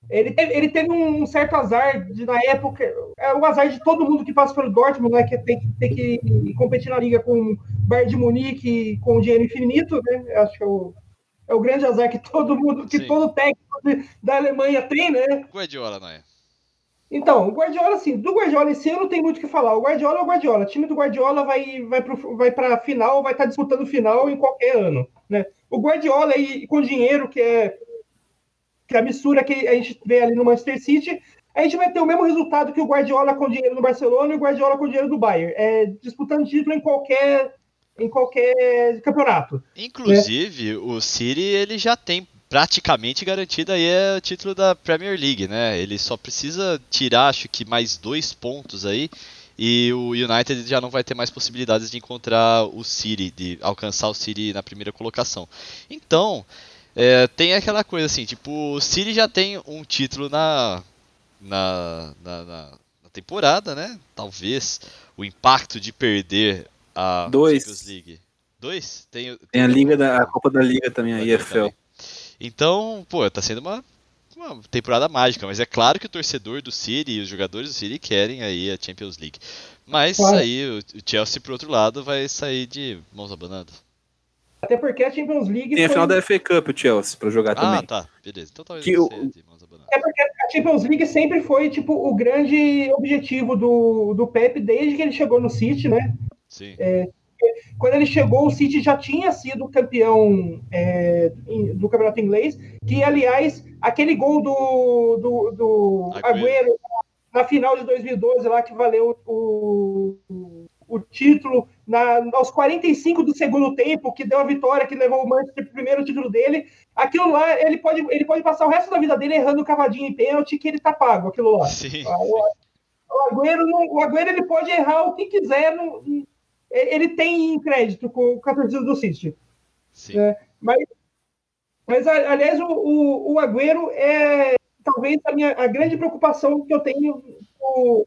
S4: Ele teve, ele teve um certo azar de, na época, é o azar de todo mundo que passa pelo Dortmund, né? Que tem, tem que competir na liga com o Bayern de Munique com dinheiro infinito, né? Acho que é o, é o grande azar que todo mundo, que Sim. todo técnico da Alemanha tem, né?
S2: Guardiola, não é?
S4: Então, o Guardiola, assim, do Guardiola esse ano não tem muito o que falar. O Guardiola é o Guardiola. O time do Guardiola vai, vai, pro, vai pra final, vai estar tá disputando final em qualquer ano. Né? O Guardiola aí, com dinheiro, que é, que é a mistura que a gente vê ali no Manchester City, a gente vai ter o mesmo resultado que o Guardiola com dinheiro no Barcelona e o Guardiola com dinheiro do Bayern. É, disputando título em qualquer, em qualquer campeonato.
S2: Inclusive, né? o City ele já tem praticamente garantido aí é o título da Premier League, né? Ele só precisa tirar, acho que mais dois pontos aí e o United já não vai ter mais possibilidades de encontrar o City, de alcançar o City na primeira colocação. Então, é, tem aquela coisa assim, tipo, o City já tem um título na, na, na, na, temporada, né? Talvez o impacto de perder a
S3: Dois.
S2: Champions League. Dois?
S3: Tem, tem, tem a Liga da a Copa da Liga também, a EFL.
S2: Então, pô, tá sendo uma, uma temporada mágica, mas é claro que o torcedor do City e os jogadores do City querem aí a Champions League. Mas claro. aí o Chelsea, por outro lado, vai sair de mãos abanando.
S4: Até porque a Champions League.
S3: Tem foi... a final da FA Cup o Chelsea pra jogar ah, também. Ah,
S2: tá, beleza. Então talvez
S4: que o... É porque a Champions League sempre foi tipo o grande objetivo do, do Pep desde que ele chegou no City, né?
S2: Sim.
S4: É, quando ele chegou, o City já tinha sido campeão é, do campeonato inglês, que, aliás, aquele gol do, do, do Agüero na final de 2012, lá que valeu o, o título na, aos 45 do segundo tempo, que deu a vitória, que levou o Manchester para o primeiro título dele. Aquilo lá, ele pode, ele pode passar o resto da vida dele errando cavadinho em pênalti, que ele tá pago, aquilo lá.
S2: Sim.
S4: O, o Agüero, não, o Agüero ele pode errar o que quiser, no, ele tem crédito com, com a torcida do City.
S2: Sim. É,
S4: mas, mas, aliás, o, o, o Agüero é, talvez a, minha, a grande preocupação que eu tenho o,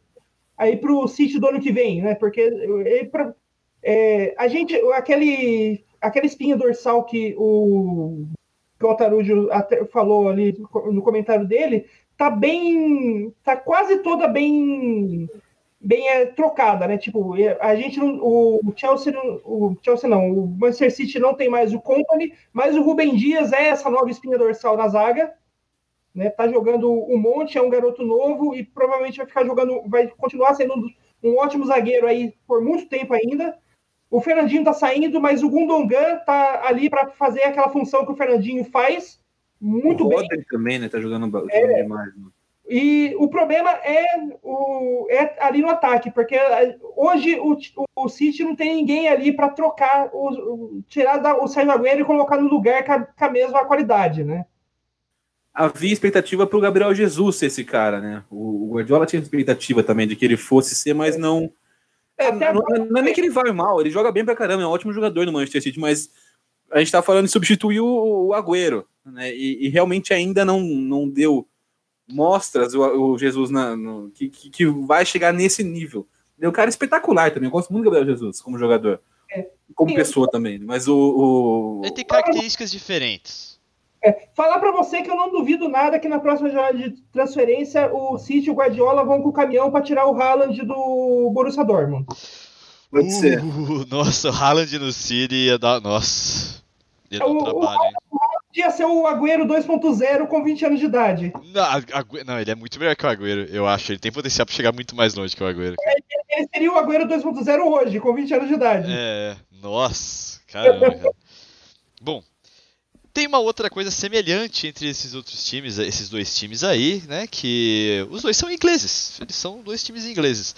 S4: aí para o City do ano que vem, né? Porque pra, é, a gente, aquele, aquela espinha dorsal que o, que o falou ali no comentário dele, tá bem, tá quase toda bem bem é, trocada, né? Tipo, a gente não, o Chelsea, o Chelsea não, o Manchester City não tem mais o Company, mas o Rubem Dias é essa nova espinha dorsal na zaga, né? Tá jogando um monte, é um garoto novo e provavelmente vai ficar jogando, vai continuar sendo um, um ótimo zagueiro aí por muito tempo ainda. O Fernandinho tá saindo, mas o Gundogan tá ali para fazer aquela função que o Fernandinho faz muito o bem.
S3: Também, né? Tá jogando, jogando é, demais. Né?
S4: E o problema é, o, é ali no ataque, porque hoje o, o City não tem ninguém ali para trocar, o, o, tirar da, o Sérgio Agüero e colocar no lugar com a, com a mesma qualidade, né?
S3: Havia expectativa para o Gabriel Jesus ser esse cara, né? O, o Guardiola tinha expectativa também de que ele fosse ser, mas não. É, não, não, não, é nem que ele vai mal, ele joga bem pra caramba, é um ótimo jogador no Manchester City, mas a gente tá falando de substituir o, o Agüero, né? E, e realmente ainda não, não deu mostras o, o Jesus na, no, que, que, que, vai chegar nesse nível. Ele é um cara espetacular também. Eu gosto muito do Gabriel Jesus como jogador. É. Como pessoa também. Mas o, o.
S2: Ele tem características diferentes.
S4: É. Falar para você que eu não duvido nada que na próxima jornada de transferência o City e o Guardiola vão com o caminhão para tirar o Haaland do Borussia Dortmund.
S2: Pode uh, ser. Nossa, o Haaland no City ia dar. Nossa. Ia dar um o, trabalho, hein?
S4: Ia ser o Agüero 2.0 com 20 anos de idade.
S2: Não, Agüero, não, ele é muito melhor que o Agüero, eu acho. Ele tem potencial pra chegar muito mais longe que o Agüero.
S4: Ele, ele seria o Agüero 2.0 hoje, com 20 anos de idade.
S2: É, nossa, caramba. cara. Bom, tem uma outra coisa semelhante entre esses outros times, esses dois times aí, né? Que os dois são ingleses. Eles são dois times ingleses.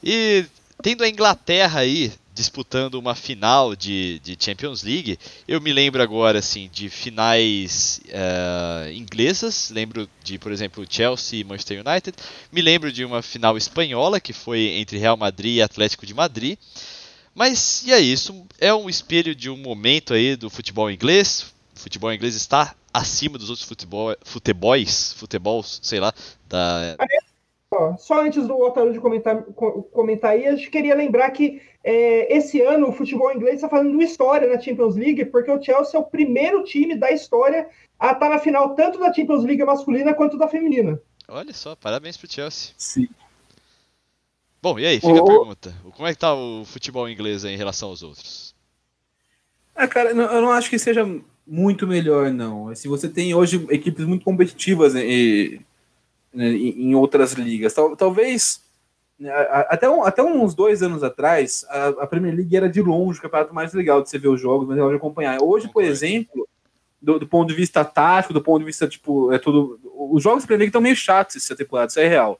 S2: E tendo a Inglaterra aí disputando uma final de, de Champions League. Eu me lembro agora assim de finais uh, inglesas, lembro de, por exemplo, Chelsea e Manchester United. Me lembro de uma final espanhola que foi entre Real Madrid e Atlético de Madrid. Mas e aí, isso é um espelho de um momento aí do futebol inglês. O futebol inglês está acima dos outros futebol, futebols, futebols, sei lá, da
S4: só antes do Otaru de comentar, comentar aí, a gente queria lembrar que é, esse ano o futebol inglês está fazendo história na Champions League, porque o Chelsea é o primeiro time da história a estar tá na final tanto da Champions League masculina quanto da feminina.
S2: Olha só, parabéns pro Chelsea.
S3: Sim.
S2: Bom, e aí, fica a pergunta. Como é que tá o futebol inglês em relação aos outros?
S3: Ah, cara, eu não acho que seja muito melhor, não. Se você tem hoje equipes muito competitivas e né, em, outras ligas. Tal, talvez né, até, um, até uns dois anos atrás, a, a, Premier League era de longe o campeonato mais legal de você ver os jogos, mais legal de acompanhar. Hoje, por exemplo, do, do, ponto de vista tático, do ponto de vista, tipo, é tudo. Os jogos da Premier League estão meio chatos essa temporada, isso é real.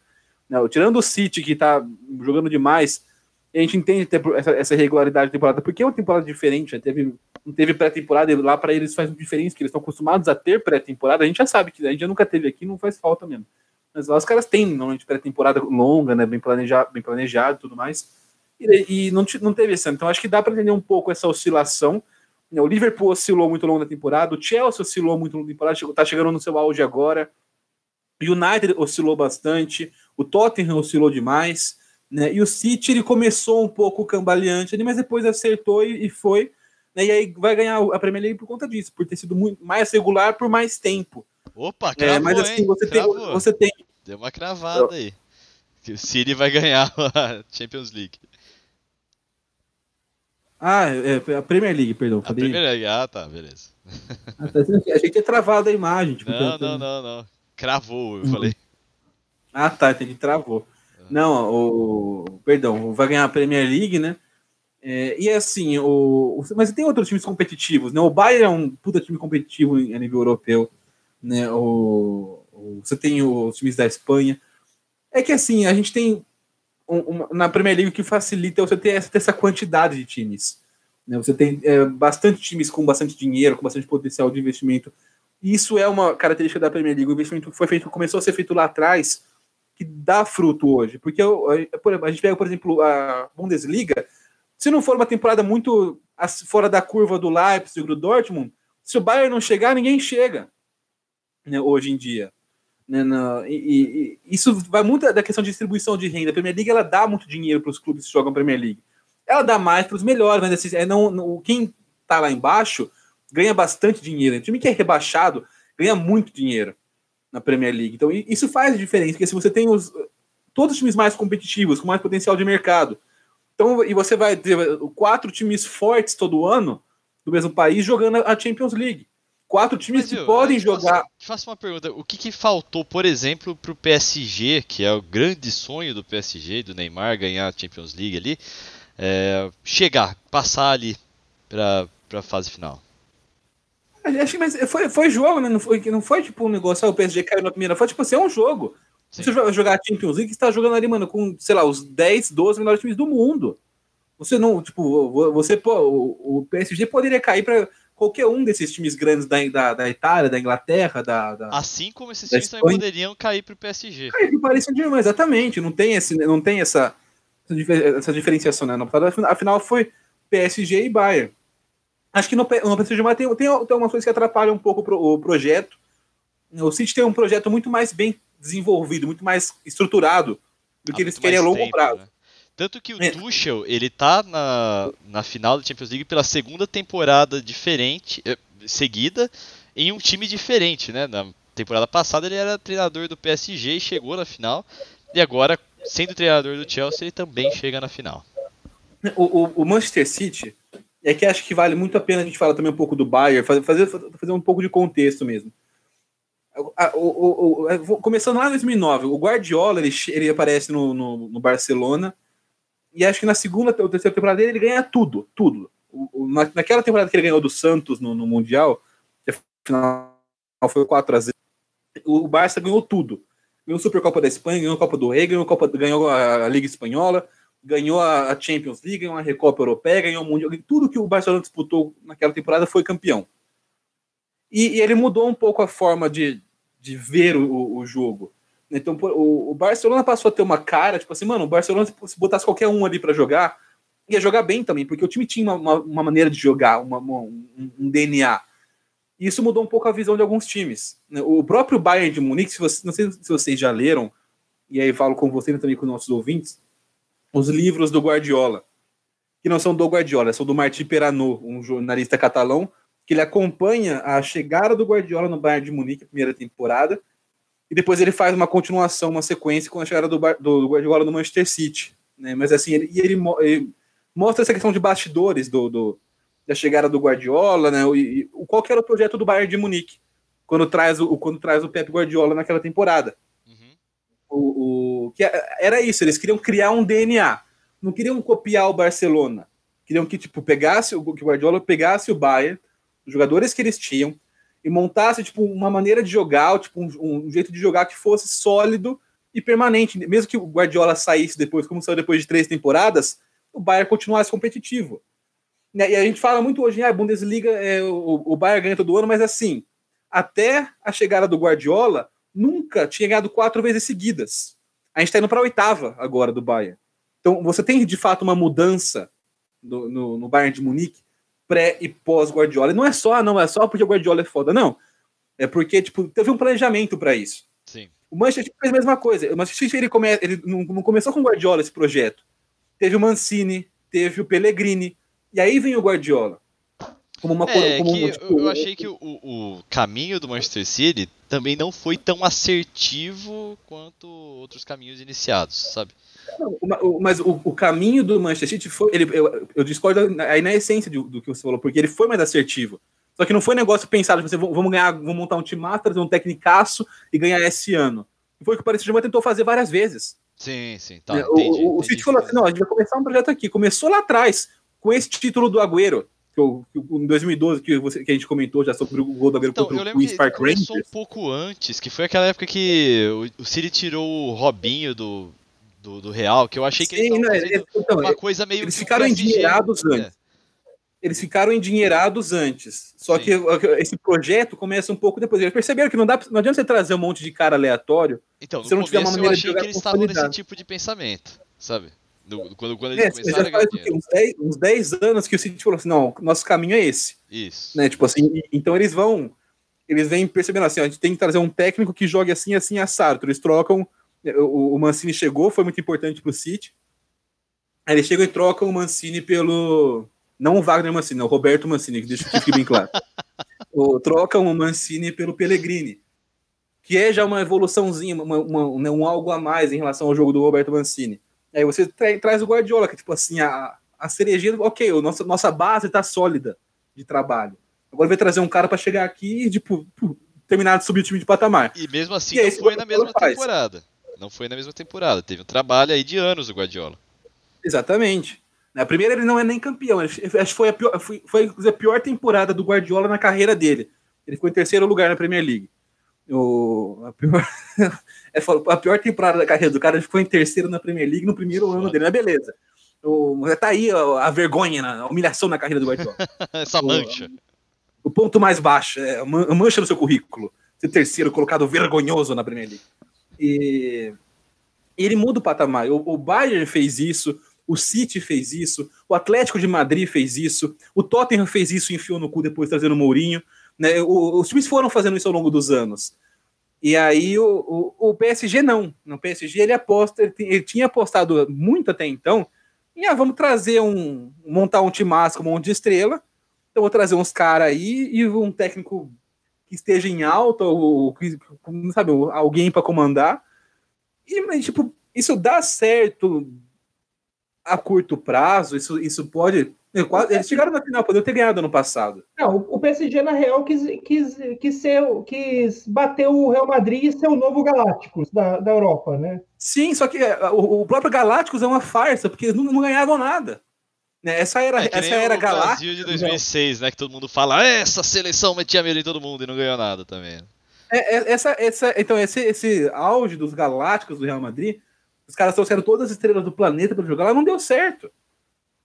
S3: Não, tirando o City, que está jogando demais, a gente entende essa, essa irregularidade de temporada, porque é uma temporada diferente, já teve, não teve pré-temporada, lá para eles faz diferença, que eles estão acostumados a ter pré-temporada, a gente já sabe que a gente já nunca teve aqui, não faz falta mesmo. Mas lá os caras têm normalmente pré-temporada longa, né? Bem planejado, bem planejado tudo mais. E, e não, não teve esse ano. Então acho que dá para entender um pouco essa oscilação. O Liverpool oscilou muito ao longo da temporada, o Chelsea oscilou muito longo da temporada, está chegando no seu auge agora. O United oscilou bastante, o Tottenham oscilou demais, né? E o City ele começou um pouco cambaleante ali, mas depois acertou e, e foi. Né? E aí vai ganhar a Premier League por conta disso, por ter sido muito mais regular por mais tempo.
S2: Opa, cravou, é, mas assim,
S3: você, tem, você tem
S2: Deu uma cravada aí. Que o City vai ganhar a Champions League.
S3: Ah, é, é a Premier League, perdão.
S2: A Premier League, ah, tá, beleza.
S3: Ah, tá, a gente é travado a imagem. Tipo,
S2: não, não, não, não. Cravou, eu falei.
S3: Ah, tá, entendi, travou. Não, o. Perdão, vai ganhar a Premier League, né? É, e assim, o, mas tem outros times competitivos, né? O Bayern é um puta time competitivo a nível europeu, né? O, você tem os times da Espanha. É que assim, a gente tem uma, na Premier League que facilita você ter essa, ter essa quantidade de times. Né? Você tem é, bastante times com bastante dinheiro, com bastante potencial de investimento. Isso é uma característica da Premier League. O investimento foi feito, começou a ser feito lá atrás, que dá fruto hoje. Porque a gente pega, por exemplo, a Bundesliga. Se não for uma temporada muito fora da curva do Leipzig, do Dortmund, se o Bayern não chegar, ninguém chega né, hoje em dia. Né, e, e, isso vai muito da questão de distribuição de renda. A Premier League ela dá muito dinheiro para os clubes que jogam Premier League. Ela dá mais para os melhores, mas assim, é não, não, quem está lá embaixo ganha bastante dinheiro. O time que é rebaixado ganha muito dinheiro na Premier League. Então isso faz diferença, porque se você tem os, todos os times mais competitivos, com mais potencial de mercado, então e você vai ter quatro times fortes todo ano do mesmo país jogando a Champions League. Quatro times Mas, que viu, podem jogar.
S2: Faço, faço uma pergunta: o que, que faltou, por exemplo, para o PSG, que é o grande sonho do PSG, do Neymar, ganhar a Champions League ali, é, chegar, passar ali para a fase final?
S3: Acho que mas foi, foi jogo, né? Não foi, não foi tipo um negócio, ah, o PSG caiu na primeira, foi tipo assim, é um jogo. Sim. Você jogar a Champions League, você está jogando ali, mano, com, sei lá, os 10, 12 melhores times do mundo. Você não, tipo, você, pô, o, o PSG poderia cair para qualquer um desses times grandes da, da, da Itália, da Inglaterra, da, da
S2: Assim como esses times também poderiam cair para o PSG.
S3: Cair para o Paris Saint-Germain, exatamente. Não tem, esse, não tem essa, essa diferenciação, né? Afinal, foi PSG e Bayern. Acho que no, no PSG tem, tem, tem algumas coisas que atrapalham um pouco pro, o projeto. O City tem um projeto muito mais bem desenvolvido, muito mais estruturado do que eles querem a longo tempo, prazo. Né?
S2: Tanto que o é. Tuchel, ele tá na, na final da Champions League pela segunda temporada diferente, eh, seguida, em um time diferente, né? Na temporada passada ele era treinador do PSG e chegou na final. E agora, sendo treinador do Chelsea, ele também chega na final.
S3: O, o, o Manchester City, é que acho que vale muito a pena a gente falar também um pouco do Bayern, fazer, fazer, fazer um pouco de contexto mesmo. O, o, começando lá em 2009, o Guardiola ele, ele aparece no, no, no Barcelona e acho que na segunda ou terceira temporada dele ele ganha tudo, tudo. O, o, na, naquela temporada que ele ganhou do Santos no, no Mundial, final foi 4 a 0 o Barça ganhou tudo. Ganhou a Supercopa da Espanha, ganhou a Copa do Rei, ganhou a, Copa, ganhou a Liga Espanhola, ganhou a, Champions League, ganhou a Recopa Europeia, ganhou o Mundial. Tudo que o Barcelona disputou naquela temporada foi campeão. E, e ele mudou um pouco a forma de, de ver o, o jogo. Então, o, o, Barcelona passou a ter uma cara, tipo assim, mano, o Barcelona, se botasse qualquer um ali para jogar, ia jogar bem também, porque o time tinha uma, uma, uma maneira de jogar, uma, um, um, DNA. E isso mudou um pouco a visão de alguns times. Né? O próprio Bayern de Munique, se você, não sei se vocês já leram, e aí falo com vocês também com nossos ouvintes, os livros do Guardiola, que não são do Guardiola, são do Martí Perano, um jornalista catalão, que ele acompanha a chegada do Guardiola no Bayern de Munique, primeira temporada, e depois ele faz uma continuação, uma sequência com a chegada do, do Guardiola no Manchester City. Né? Mas assim, ele, e ele, ele, mostra essa questão de bastidores do, do da chegada do Guardiola, né? E, e, qual que era o projeto do Bayern de Munique quando traz o, quando traz o Pep Guardiola naquela temporada. Uhum. O, o, que é, era isso, eles queriam criar um DNA, não queriam copiar o Barcelona. Queriam que tipo pegasse o Guardiola pegasse o Bayern, os jogadores que eles tinham, e montasse tipo uma maneira de jogar, tipo um, um, jeito de jogar que fosse sólido e permanente, mesmo que o Guardiola saísse depois, como saiu depois de três temporadas, o Bayern continuasse competitivo. Né, e a gente fala muito hoje, ah, a Bundesliga, é, o, o Bayern ganha todo ano, mas assim, até a chegada do Guardiola, nunca tinha ganhado quatro vezes seguidas. A gente está indo para a oitava agora do Bayern. Então você tem de fato uma mudança no, no, no Bayern de Munique pré e pós Guardiola. E não é só, ah, não é só porque o Guardiola é foda, não. É porque tipo teve um planejamento para isso.
S2: Sim.
S3: O Manchester fez a mesma coisa. O Manchester ele, come, ele não, não começou com o Guardiola esse projeto. Teve o Mancini, teve o Pellegrini e aí vem o Guardiola.
S2: Como uma é, como um, tipo, eu achei que o, o, caminho do Manchester City também não foi tão assertivo quanto outros caminhos iniciados, sabe?
S3: Não, mas o, o, caminho do Manchester City foi. Ele, eu, eu discordo aí na essência do, do, que você falou, porque ele foi mais assertivo. Só que não foi negócio pensado, tipo, você, vamos ganhar, vamos montar um time trazer um técnicaço e ganhar esse ano. Foi o que o Paris Saint-Germain tentou fazer várias vezes.
S2: Sim, sim, tá.
S3: É, entendi, o, o, o City falou assim: não, a gente vai começar um projeto aqui. Começou lá atrás, com esse título do Agüero que eu, em 2012 que, você, que a gente comentou já sobre o gol do Agüero então, contra o Queen's Park Rangers.
S2: Começou um pouco antes, que foi aquela época que o, o City tirou o Robinho do, do, do Real, que eu achei que Sim, eles
S3: não, então, uma coisa meio Eles ficaram endinheirados é. antes. Eles ficaram endinheirados antes. Só Sim. que esse projeto começa um pouco depois. Eles perceberam que não, dá, não adianta você trazer um monte de cara aleatório
S2: então, se não tiver uma maneira eu achei de que eles estavam nesse tipo de pensamento, sabe? Do, quando, quando eles é, começaram já
S3: faz uns 10, uns 10 anos que o City falou assim, não, nosso caminho é esse.
S2: Isso.
S3: Né? Tipo assim, então eles vão eles vêm percebendo assim, ó, a gente tem que trazer um técnico que jogue assim, assim, assado. Eles trocam, o, o Mancini chegou, foi muito importante pro City. Aí eles chegam e trocam o Mancini pelo... Não o Wagner Mancini, o Roberto Mancini, que deixa que fique bem claro. o, trocam o Mancini pelo Pellegrini, que é já uma evoluçãozinha, uma, uma, né, um algo a mais em relação ao jogo do Roberto Mancini. Aí você tra traz o Guardiola, que tipo assim, a, a cerejinha, ok, o nosso, nossa base tá sólida de trabalho. Agora vai trazer um cara para chegar aqui e, tipo, terminar de subir o time de patamar.
S2: E mesmo assim e não foi na mesma faz. temporada. Não foi na mesma temporada. Teve um trabalho aí de anos o Guardiola.
S3: Exatamente. Na primeira ele não é nem campeão. Acho que foi a pior, foi, foi a pior temporada do Guardiola na carreira dele. Ele ficou em terceiro lugar na Premier League. O, a, pior, é, a pior temporada da carreira do cara, ele ficou em terceiro na Premier League no primeiro ano dele. Mas beleza. O, tá aí a, a vergonha, a humilhação na carreira do Guardiola.
S2: Essa mancha.
S3: O, o, ponto mais baixo, é mancha no seu currículo. Ser terceiro colocado vergonhoso na Premier League. E ele muda o patamar. O, o Bayern fez isso, o City fez isso, o Atlético de Madrid fez isso, o Tottenham fez isso e enfiou no cu depois trazendo o Mourinho. Né? O, os times foram fazendo isso ao longo dos anos. E aí o, o, o PSG não. No PSG ele aposta, ele, ele, tinha apostado muito até então e ah, vamos trazer um. montar um time com um monte de estrela. Então vou trazer uns caras aí e um técnico que esteja em alta, ou, sabe, alguém para comandar. E, tipo, isso dá certo a curto prazo, isso, isso pode eles chegaram na final, poderiam ter ganhado ano passado.
S4: Não, o PSG, na real, quis, quis, quis, ser, quis bater o Real Madrid e ser o novo Galácticos da, da Europa, né?
S3: Sim, só que é, o, o próprio Galácticos é uma farsa, porque eles não, não ganhavam nada. Né? Essa era, é essa era Galácticos. Brasil
S2: de 2006, né? Que todo mundo fala, essa seleção metia medo em todo mundo e não ganhou nada também.
S3: É, é, essa, essa, então, esse, esse auge dos Galácticos do Real Madrid, os caras trouxeram todas as estrelas do planeta para jogar lá, não deu certo.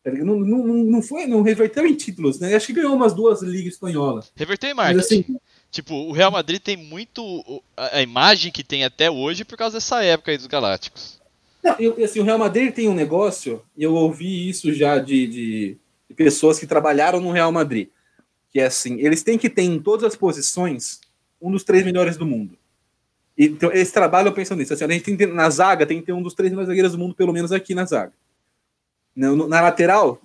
S3: Tá não, não, não, foi, não reverteu em títulos, né? Acho que ganhou umas duas ligas espanholas.
S2: Reverteu em marketing. Assim, tipo, o Real Madrid tem muito a, imagem que tem até hoje por causa dessa época aí dos Galácticos.
S3: Não, eu, assim, o Real Madrid tem um negócio, e eu ouvi isso já de, de, de, pessoas que trabalharam no Real Madrid, que é assim, eles têm que ter em todas as posições um dos três melhores do mundo. Então, eles trabalham pensando nisso. Assim, a gente tem que ter, na zaga tem que ter um dos três melhores zagueiros do mundo, pelo menos aqui na zaga. Na, na lateral,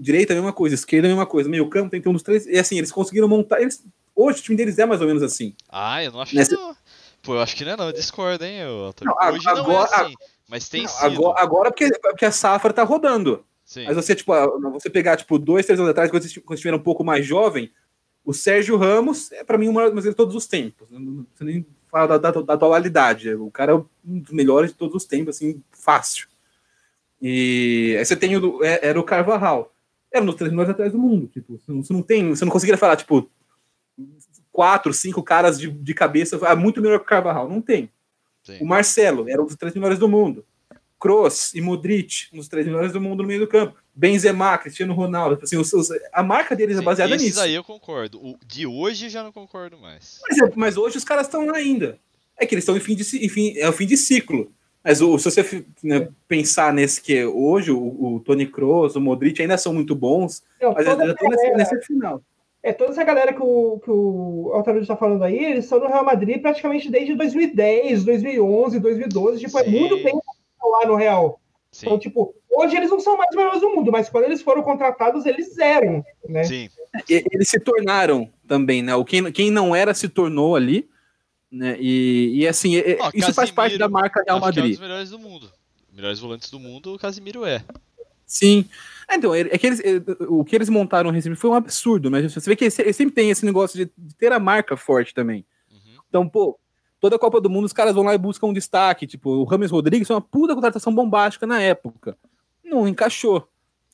S3: direita é a mesma coisa, esquerda é a mesma coisa, meio campo tem que ter um dos três. E assim, eles conseguiram montar. Eles, hoje o time deles é mais ou menos assim.
S2: Ah, eu não acho Nessa... não. Pô, eu acho que não é não, eu discordo, hein, eu, não, hoje agora, não é assim, mas tem não, sido.
S3: Agora, agora porque, porque a safra tá rodando. Sim. Mas você, tipo, você pegar, tipo, dois, três anos atrás, quando você estiver um pouco mais jovem, o Sérgio Ramos é, para mim, o maior de todos os tempos. Você nem fala da, da, da atualidade. O cara é um dos melhores de todos os tempos, assim, fácil. E aí você tem o, é, era o Carvajal. Era um dos três melhores atrás do mundo. Tipo, você não tem, você não conseguiria falar, tipo, quatro, cinco caras de, de cabeça, ah, muito melhor que o Carvajal. Não tem. Sim. O Marcelo era um dos três melhores do mundo. Kroos e Modric, um dos três melhores do mundo no meio do campo. Benzema, Cristiano Ronaldo. Assim, os, os, a marca deles é Sim, é baseada nisso. Isso
S2: aí eu concordo. O de hoje já não concordo mais.
S3: Mas, é, mas hoje os caras estão lá ainda. É que eles estão em fim de, em fim, é o fim de ciclo. Mas o, se você né, pensar nesse que hoje o, o Tony Kroos, o Modric ainda são muito bons, Não, mas ainda estão nesse, nesse final.
S4: É, toda essa galera que o, que o Altarujo está falando aí, eles são no Real Madrid praticamente desde 2010, 2011, 2012. Tipo, Sim. é muito tempo lá no Real. Sim. Então, tipo, hoje eles não são mais os melhores do mundo, mas quando eles foram contratados, eles eram, né? Sim.
S3: Eles se tornaram também, né? O quem, quem não era se tornou ali. Né? E, e assim, isso Casimiro, faz parte da marca Real Madrid. é um
S2: dos melhores do mundo. Melhores volantes do mundo, o Casimiro é.
S3: Sim. É, então, é que eles, é, o que eles montaram recentemente foi um absurdo, mas você vê que eles sempre tem esse negócio de, de ter a marca forte também. Uhum. Então, pô, toda a Copa do Mundo os caras vão lá e buscam um destaque. Tipo, o Rames Rodrigues foi uma puta contratação bombástica na época. Não encaixou.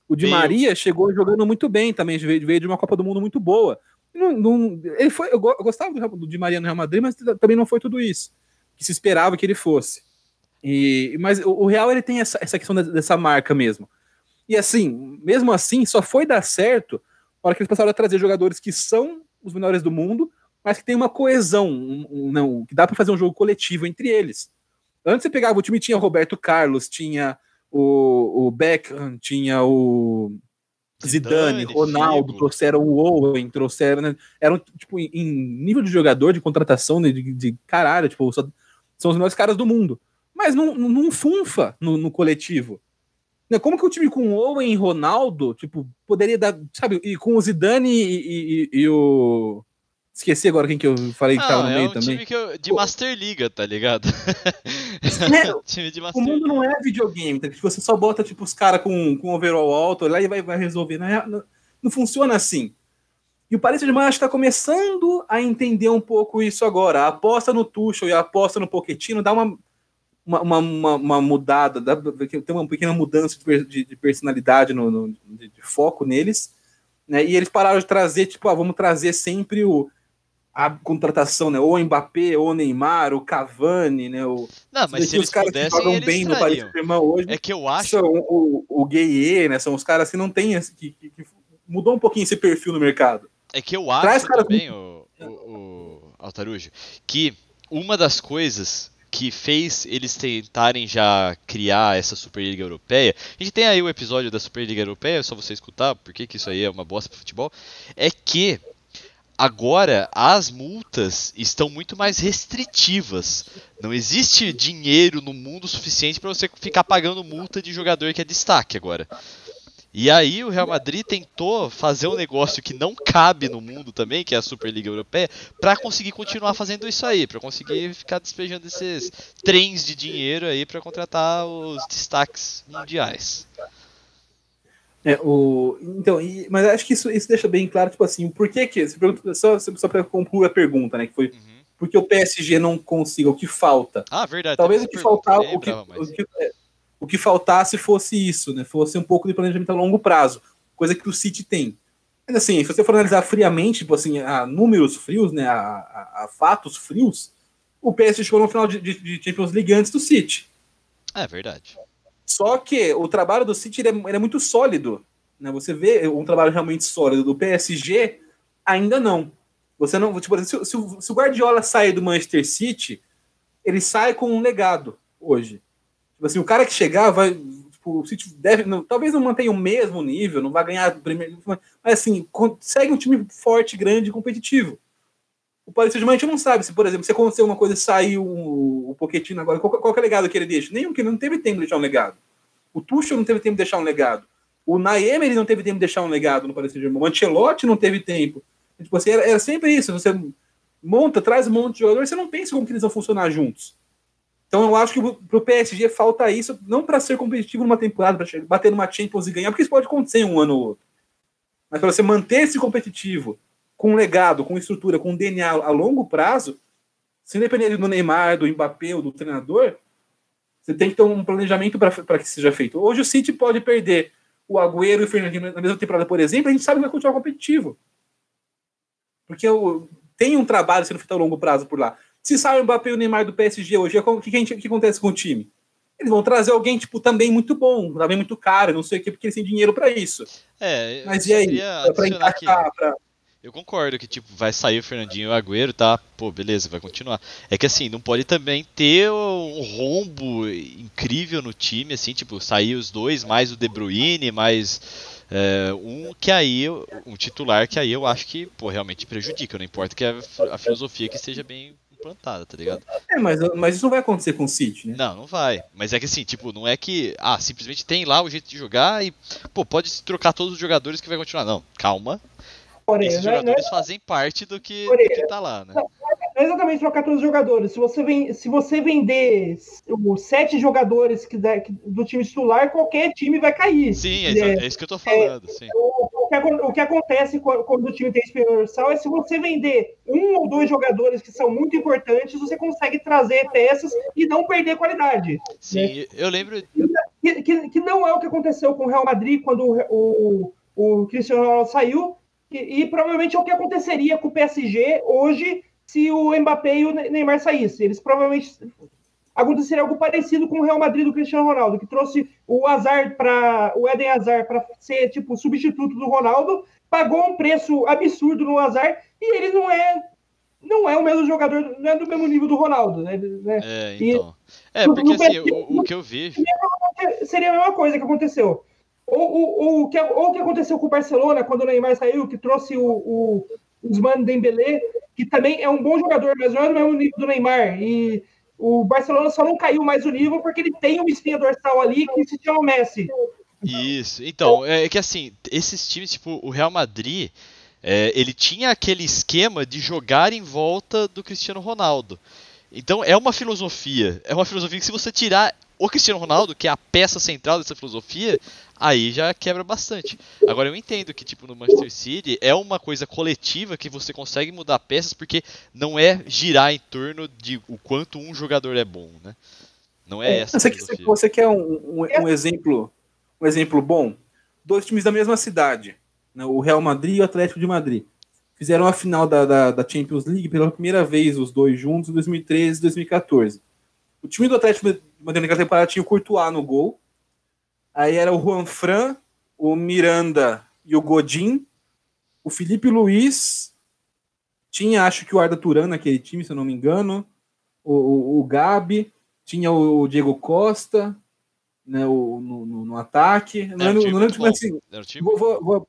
S3: O Di Maria chegou jogando muito bem também, veio de uma Copa do Mundo muito boa. Não, não, ele foi, eu gostava do, Di Maria no Real Madrid, mas também não foi tudo isso que se esperava que ele fosse. E, mas o, o Real ele tem essa, essa questão dessa marca mesmo. E assim, mesmo assim, só foi dar certo na hora que eles passaram a trazer jogadores que são os melhores do mundo, mas que tem uma coesão, um, um, não, que dá para fazer um jogo coletivo entre eles. Antes você pegava o time, tinha Roberto Carlos, tinha o, o Beckham, tinha o Zidane, Ronaldo, Figo. trouxeram o Owen, trouxeram. Né? Eram, tipo, em nível de jogador, de contratação, né, de, de caralho, tipo, só, são os melhores caras do mundo. Mas não, não funfa no, no coletivo. Né, como que o time com Owen e Ronaldo, tipo, poderia dar, sabe, e com o Zidane e, e, e o. Esqueci agora quem que eu falei que tava no
S2: é
S3: meio
S2: um
S3: também.
S2: Time eu, de. Master Liga, tá ligado?
S3: Né? time de Master o mundo não é videogame, tá? você só bota tipo os caras com, com overall alto lá e vai, vai resolver. Não, é, não, não funciona assim. E o Paris Saint-Germain está começando a entender um pouco isso agora. A aposta no Tuchel e a aposta no Pochettino dá uma, uma, uma, uma mudada, dá, tem uma pequena mudança de, de personalidade, no, no de, de, foco neles. Né? E eles pararam de trazer, tipo, ah, vamos trazer sempre o, a contratação, né? Ou o Mbappé, ou o Neymar, o Cavani, né? O,
S2: não, mas se eles os caras que jogam bem no Paris
S3: Saint-Germain hoje.
S2: É que eu acho.
S3: São o, o Gueye, né? São os caras que não tem. Que, que, que, mudou um pouquinho esse perfil no mercado.
S2: É que eu acho Traz também, o, o, o Altarujo, que uma das coisas que fez eles tentarem já criar essa Superliga Europeia. A gente tem aí o episódio da Superliga Europeia, é só você escutar, porque que isso aí é uma bosta pro futebol. É que Agora, as multas estão muito mais restritivas. Não existe dinheiro no mundo suficiente para você ficar pagando multa de jogador que é destaque agora. E aí o Real Madrid tentou fazer um negócio que não cabe no mundo também, que é a Superliga Europeia, para conseguir continuar fazendo isso aí, para conseguir ficar despejando esses trens de dinheiro aí para contratar os destaques mundiais.
S3: É, o, então, e, mas acho que isso, isso deixa bem claro, tipo assim, o porquê que. Você pergunta, só, só para concluir a pergunta, né? Que foi uhum. porque o PSG não consiga, o que falta.
S2: Ah, verdade.
S3: Talvez o que faltar, o que, o, que, é, o que faltasse fosse isso, né? Fosse um pouco de planejamento a longo prazo, coisa que o City tem. Mas assim, se você for analisar friamente, tipo assim, a números frios, né? A, a, a fatos frios, o PSG chegou no final de, de, de Champions League antes do City.
S2: É verdade.
S3: Só que o trabalho do City ele é, ele é, muito sólido. Né? Você vê um trabalho realmente sólido do PSG, ainda não. Você não, tipo, se, se, se o Guardiola sair do Manchester City, ele sai com um legado hoje. Tipo assim, o cara que chegar vai. Tipo, o City deve. Não, talvez não mantenha o mesmo nível, não vai ganhar primeiro. Mas assim, segue um time forte, grande e competitivo. O Paris Saint-Germain a gente não sabe se, por exemplo, se acontecer uma coisa e sair o, o Pochettino agora, qual, qual é o legado que ele deixa? Nenhum, que ele não teve tempo de deixar um legado. O Tuchel não teve tempo de deixar um legado. O Naemer ele não teve tempo de deixar um legado no Paris Saint-Germain. O Ancelotti não teve tempo. Tipo assim, era, era, sempre isso. Você monta, traz um monte de jogadores, você não pensa como que eles vão funcionar juntos. Então eu acho que pro PSG falta isso, não para ser competitivo numa temporada, para bater numa Champions e ganhar, porque isso pode acontecer um ano ou outro. Mas para você manter esse competitivo, com legado, com estrutura, com DNA a longo prazo, se depender do Neymar, do Mbappé ou do treinador, você tem que ter um planejamento para que seja feito. Hoje o City pode perder o Agüero e o Fernandinho na mesma temporada, por exemplo, a gente sabe que vai continuar competitivo. Porque o, tem um trabalho sendo feito a longo prazo por lá. Se sai o Mbappé e o Neymar do PSG hoje, o que, que, que acontece com o time? Eles vão trazer alguém, tipo, também muito bom, também muito caro, não sei o que, porque eles têm dinheiro para isso.
S2: É,
S3: Mas e aí? Para
S2: encaixar, pra... Eu concordo que, tipo, vai sair o Fernandinho e o Agüero, tá? Pô, beleza, vai continuar. É que, assim, não pode também ter um rombo incrível no time, assim, tipo, sair os dois, mais o De Bruyne, mais é, um que aí, um titular que aí eu acho que, pô, realmente prejudica. Não importa que a, a filosofia que esteja bem implantada, tá ligado?
S3: É, mas, mas isso não vai acontecer com o City, né?
S2: Não, não vai. Mas é que assim, tipo, não é que, ah, simplesmente tem lá o jeito de jogar e, pô, pode trocar todos os jogadores que vai continuar. Não, calma. Porém, Esses jogadores é, fazem parte do que, do que tá lá, né? Não,
S4: é exatamente trocar todos os jogadores. Se você, vem, se você vender os sete jogadores que, do time titular, qualquer time vai cair.
S2: Sim, é, é, é isso que eu tô falando. É.
S4: O, o, que, o, que, acontece quando, quando, o time tem universal é se você vender um ou dois jogadores que são muito importantes, você consegue trazer peças e não perder qualidade.
S2: Sim, né? eu lembro.
S4: Que, que, que, não é o que aconteceu com o Real Madrid quando o, o, o Cristiano Ronaldo saiu e, e, provavelmente é o que aconteceria com o PSG hoje se o Mbappé e o Neymar saíssem. Eles provavelmente aconteceria algo parecido com o Real Madrid do Cristiano Ronaldo, que trouxe o Azar para o Eden Hazard para ser tipo substituto do Ronaldo, pagou um preço absurdo no Azar e ele não é não é o mesmo jogador, não é do mesmo nível do Ronaldo, né?
S2: É, então. E, é, porque assim, o, o, que eu vejo
S4: seria a mesma coisa que aconteceu. Ou, o que, ou o que aconteceu com o Barcelona quando o Neymar saiu, que trouxe o, o Usman Dembélé, que também é um bom jogador, mas não é do mesmo nível do Neymar. E o Barcelona só não caiu mais o nível porque ele tem uma espinha dorsal ali que se chama Messi.
S2: Isso, então, é que assim, esses times, tipo, o Real Madrid, é, ele tinha aquele esquema de jogar em volta do Cristiano Ronaldo. Então é uma filosofia, é uma filosofia que se você tirar o Cristiano Ronaldo, que é a peça central dessa filosofia, aí já quebra bastante. Agora eu entendo que tipo no Manchester City é uma coisa coletiva que você consegue mudar peças porque não é girar em torno de o quanto um jogador é bom, né? Não é, é essa.
S3: Você, filosofia. você quer um, um, um, exemplo, um exemplo bom? Dois times da mesma cidade, né? o Real Madrid e o Atlético de Madrid. Fizeram a final da, da, da Champions League pela primeira vez, os dois juntos, em 2013 e 2014. O time do Atlético de Madrid naquela temporada tinha o Courtois no gol. Aí era o Juan Fran, o Miranda e o Godin. O Felipe Luiz. Tinha, acho que o Arda Turan naquele time, se eu não me engano. O, o, o Gabi. Tinha o Diego Costa né, o, no, no, no ataque. Não,
S2: era,
S3: não, não lembro,
S2: mas
S3: assim. Era, vou, vou, vou...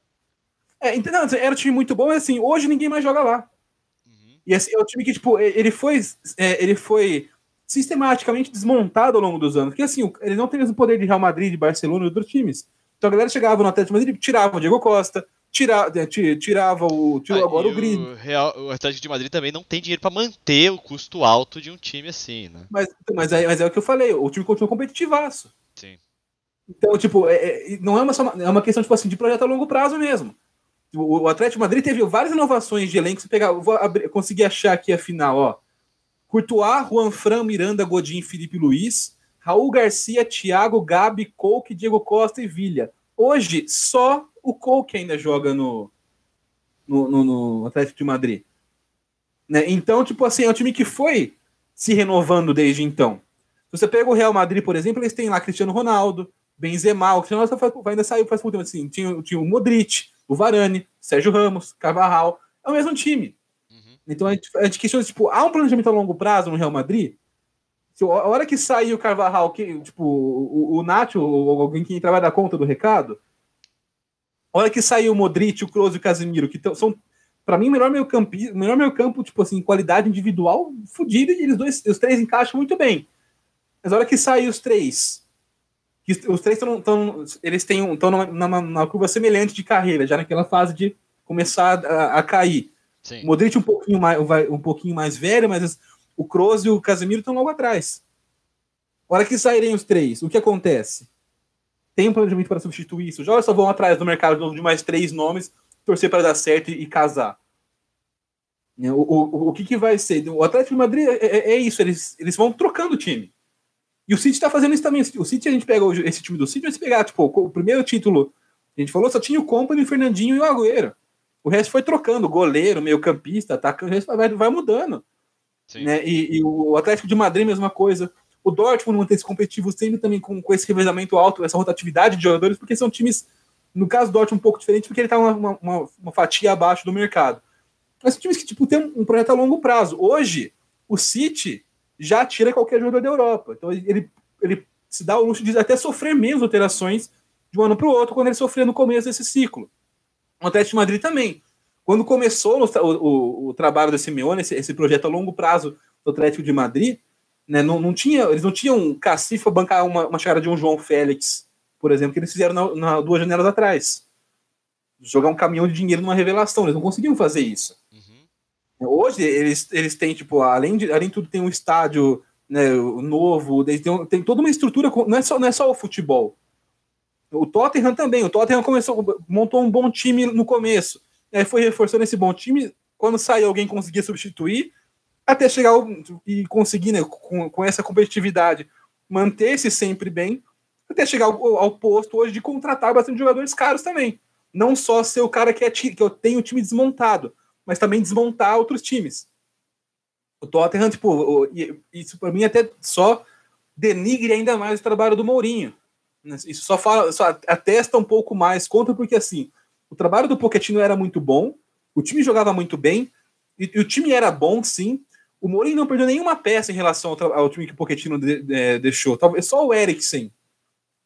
S3: É, então, era um time muito bom, mas assim, hoje ninguém mais joga lá. Uhum. E assim, é um time que, tipo, ele foi. É, ele foi sistematicamente desmontado ao longo dos anos. Porque assim, ele não tem o poder de Real Madrid, de Barcelona e outros times. Então a galera chegava no Atlético Madrid, tirava o Diego Costa, tirava, é, tirava o. Tirou ah, agora o Green.
S2: O, Real, o Atlético de Madrid também não tem dinheiro para manter o custo alto de um time assim, né?
S3: Mas, mas, é, mas é o que eu falei, o time continua competitivaço.
S2: Sim.
S3: Então, tipo, é, é, não é uma, é uma questão tipo assim, de projeto a longo prazo mesmo. O, o Atlético de Madrid teve várias inovações de elenco. Se pegar, vou abrir, conseguir achar aqui a final, ó. Courtois, Juan Fran, Miranda, Godin, Felipe Luiz, Raul Garcia, Thiago, Gabi, Coke, Diego Costa e Vilha. Hoje, só o Coke ainda joga no, no, no, no Atlético de Madrid. Né? Então, tipo assim, é um time que foi se renovando desde então. Se você pega o Real Madrid, por exemplo, eles têm lá Cristiano Ronaldo, Benzema, o Cristiano Ronaldo ainda saiu faz muito tempo assim. Tinha, tinha o Modric, o Varane, Sérgio Ramos, Carvajal. É o mesmo time. Então a gente, a gente questiona, tipo, há um planejamento a longo prazo no Real Madrid? Se, a hora que sair o Carvajal, que, tipo, o, o Nacho, ou alguém que vai dar conta do recado, a hora que sair o Modric, o Kroos e o Casemiro, que tão, são, para mim, o melhor meio campo, melhor meio campo, tipo assim, qualidade individual fodida, e eles dois, os três encaixam muito bem. Mas a hora que sair os três, que os três estão, eles têm estão numa, curva semelhante de carreira, já naquela fase de começar a, a cair. Sim. O Modric um pouquinho mais, um pouquinho mais velho, mas o Kroos e o Casemiro estão logo atrás. A hora que saírem os três, o que acontece? Tem um planejamento para substituir isso? Já só vão atrás do mercado de mais três nomes, torcer para dar certo e, casar. O, o, o que, que vai ser? O Atlético de Madrid é, é, é isso, eles, eles vão trocando o time. E o City está fazendo isso também. O City, a gente pega esse time do City, vai se pegar, tipo, o primeiro título, a gente falou, só tinha o Company, o Fernandinho e o Agüero. O resto foi trocando, goleiro, meio campista, atacante, o resto vai, vai mudando. Né? E, e, o Atlético de Madrid, mesma coisa. O Dortmund mantém esse competitivo sempre também com, com esse revezamento alto, essa rotatividade de jogadores, porque são times, no caso do Dortmund, um pouco diferente, porque ele está uma, uma, uma, fatia abaixo do mercado. Mas são times que tipo, tem um projeto a longo prazo. Hoje, o City já tira qualquer jogador da Europa. Então ele, ele se dá o luxo de até sofrer menos alterações de um ano para o outro quando ele sofria no começo desse ciclo. O Atlético de Madrid também. Quando começou o, o, o trabalho desse Simeone, esse, esse, projeto a longo prazo do Atlético de Madrid, né, não, não tinha, eles não tinham um cacifa bancar uma, uma chegada de um João Félix, por exemplo, que eles fizeram na, na, duas janelas atrás. Jogar um caminhão de dinheiro numa revelação, eles não conseguiam fazer isso. Uhum. Hoje, eles, eles têm, tipo, além de, além de tudo, tem um estádio né, novo, tem, tem toda uma estrutura, não é, só, não é só o futebol. O Tottenham também. O Tottenham começou, montou um bom time no começo. Aí foi reforçando esse bom time. Quando saiu, alguém conseguia substituir. Até chegar e conseguir, né, com, com essa competitividade, manter-se sempre bem. Até chegar ao, ao, posto hoje de contratar bastante jogadores caros também. Não só ser o cara que, é, que eu tenho o time desmontado, mas também desmontar outros times. O Tottenham, tipo, isso para mim até só denigre ainda mais o trabalho do Mourinho. Né? Isso só fala, só atesta um pouco mais contra, porque assim, o trabalho do Pochettino era muito bom, o time jogava muito bem, e, e o time era bom, sim. O Mourinho não perdeu nenhuma peça em relação ao, ao time que o Pochettino de, de, deixou. Talvez só o Eriksen,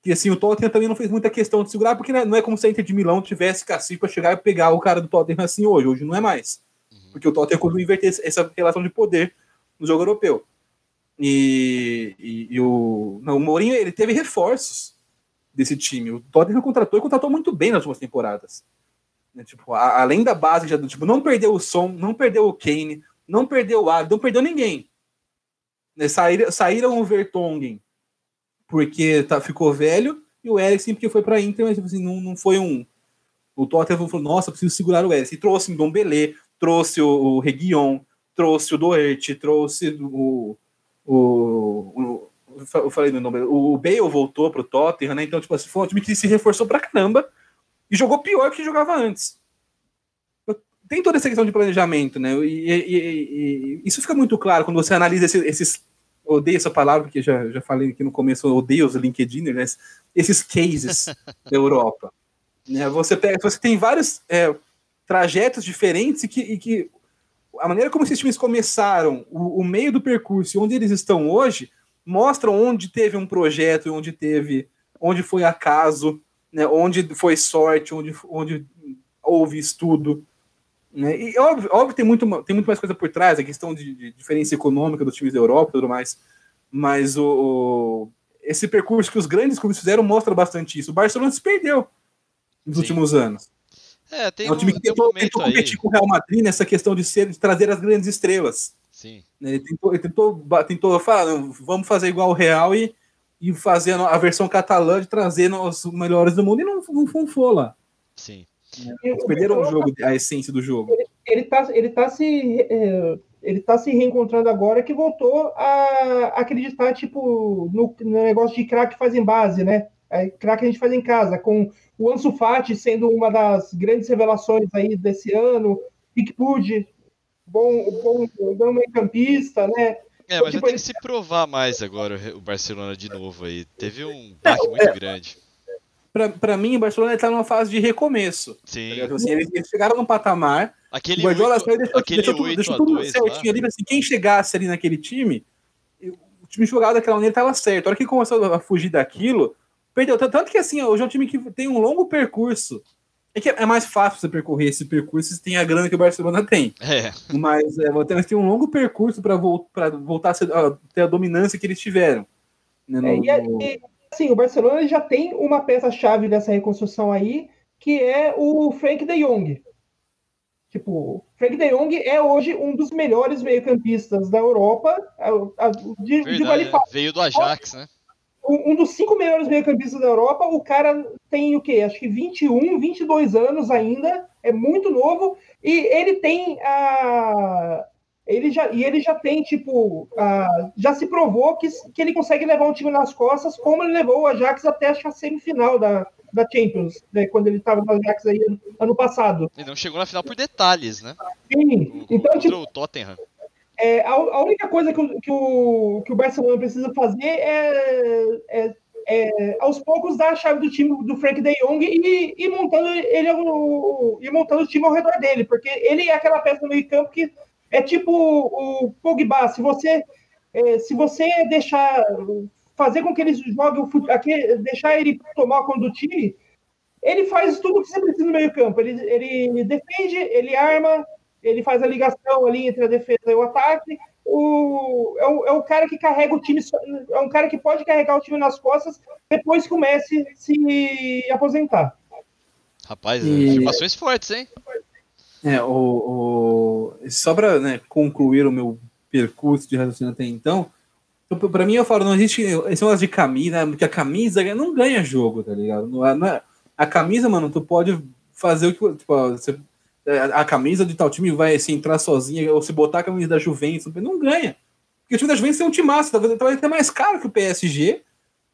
S3: que assim, o Tottenham também não fez muita questão de segurar, porque não é como se a Inter de Milão tivesse cacife para chegar e pegar o cara do Tottenham assim hoje. Hoje não é mais. Uhum. Porque o Tottenham conseguiu inverter essa relação de poder no jogo europeu. E, e, e o, não, o Mourinho ele teve reforços desse time. O Tottenham contratou e contratou muito bem nas últimas temporadas. Né, tipo, a, além da base, já, tipo, não perdeu o Som, não perdeu o Kane, não perdeu o Ari, não perdeu ninguém. Né, saíram, saíram o Vertonghen, porque tá, ficou velho, e o Eriksen porque foi para Inter, mas tipo assim, não, não foi um. O Tottenham falou: nossa, preciso segurar o Eriksen. E trouxe o Dom Belê, trouxe o, o Reguion, trouxe o Doherty, trouxe o. o, o eu falei no nome, o Bale voltou pro Tottenham, né? Então, tipo assim, foi um time que se reforçou pra caramba e jogou pior que jogava antes. Tem toda essa questão de planejamento, né? E, e, e, e isso fica muito claro quando você analisa esse, esses odeio essa palavra, porque já, já falei aqui no começo, odeio os LinkedIn, né? esses cases da Europa. Né? Você, pega, você tem vários é, trajetos diferentes e que, e que, a maneira como esses times começaram, o, o, meio do percurso e onde eles estão hoje, mostram onde teve um projeto onde teve, onde foi acaso, né? onde foi sorte, onde, onde houve estudo. Né? E óbvio, óbvio tem, muito, tem muito mais coisa por trás, a questão de, de diferença econômica dos times da Europa e tudo mais. Mas o, o, esse percurso que os grandes clubes fizeram mostra bastante isso. O Barcelona se perdeu nos Sim. últimos anos.
S2: É, tem é um,
S3: time que tentou, um tentou competir com o Real Madrid nessa questão de, ser, de trazer as grandes estrelas.
S2: Sim.
S3: Né, ele tentou, ele tentou, tentou falar, vamos fazer igual o Real e, e fazer a versão catalã de trazer os melhores do mundo e não, não funfou lá.
S2: Sim.
S3: Eles perderam o jogo, a essência do jogo.
S4: Ele, ele, tá, ele, tá se, é, ele tá se reencontrando agora que voltou a acreditar, tipo, no, no negócio de craque faz em base, né? É, craque a gente faz em casa, com o Ansu Fati sendo uma das grandes revelações aí desse ano, Pickwood, bom, bom, bom meio campista, né?
S2: É, mas tipo, tem que se provar mais agora o Barcelona de novo aí. Teve um baque muito é, grande
S3: para mim, o Barcelona está numa fase de recomeço.
S2: Sim.
S3: Tá assim, eles, eles, chegaram num patamar.
S2: Aquele o Guardiola 8, saiu, deixou, aquele deixou, 8 deixou tudo 2,
S3: certinho ali. Assim, quem chegasse ali naquele time, o time jogado daquela maneira estava certo. A hora que começou a fugir daquilo, perdeu. Tanto que assim, hoje é um time que tem um longo percurso. É que é mais fácil você percorrer esse percurso se tem a grana que o Barcelona tem.
S2: É.
S3: Mas é, mas tem um longo percurso para vo voltar a, ser, a, ter a dominância que eles tiveram.
S4: Né, no, é, e, Sim, o Barcelona já tem uma peça-chave dessa reconstrução aí, que é o Frank de Jong. Tipo, Frank de Jong é hoje um dos melhores meio-campistas da Europa.
S2: De, Verdade, de vale é. Veio do Ajax, né?
S4: Um, dos cinco melhores meio-campistas da Europa. O cara tem o quê? Acho que 21, 22 anos ainda. É muito novo. E ele tem a, ele já, e ele já tem, tipo, uh, já se provou que, que ele consegue levar um time nas costas, como ele levou o Ajax até a semifinal da, da Champions, né, quando ele estava no Ajax aí ano passado.
S2: Ele não chegou na final por detalhes, né?
S4: Sim, então, tipo,
S2: o Tottenham.
S4: É, a, a, única coisa que o, que, o, que o Barcelona precisa fazer é, é, é, aos poucos dar a chave do time do Frank de Jong e, e montando ele e montando o time ao redor dele, porque ele é aquela peça no meio campo que é tipo o Pogba, se você, é, se você deixar fazer com que ele jogue o futebol, deixar ele tomar conta do time, ele faz tudo o que você precisa no meio campo. Ele, ele defende, ele arma, ele faz a ligação ali entre a defesa e o ataque. O, é, o, é o cara que carrega o time, é um cara que pode carregar o time nas costas depois que o Messi se aposentar.
S2: Rapaz, e... afirmações fortes, hein?
S3: É, o, o... só para né, concluir o meu percurso de raciocínio até então, para mim eu falo, não existe esse negócio de camisa, porque a camisa não ganha jogo, tá ligado? Não é, não é, a camisa, mano, tu pode fazer o que. Tipo, você, a camisa de tal time vai se entrar sozinha, ou se botar a camisa da Juventus, não ganha. Porque o time da Juventus é um massa, talvez vai ter mais caro que o PSG,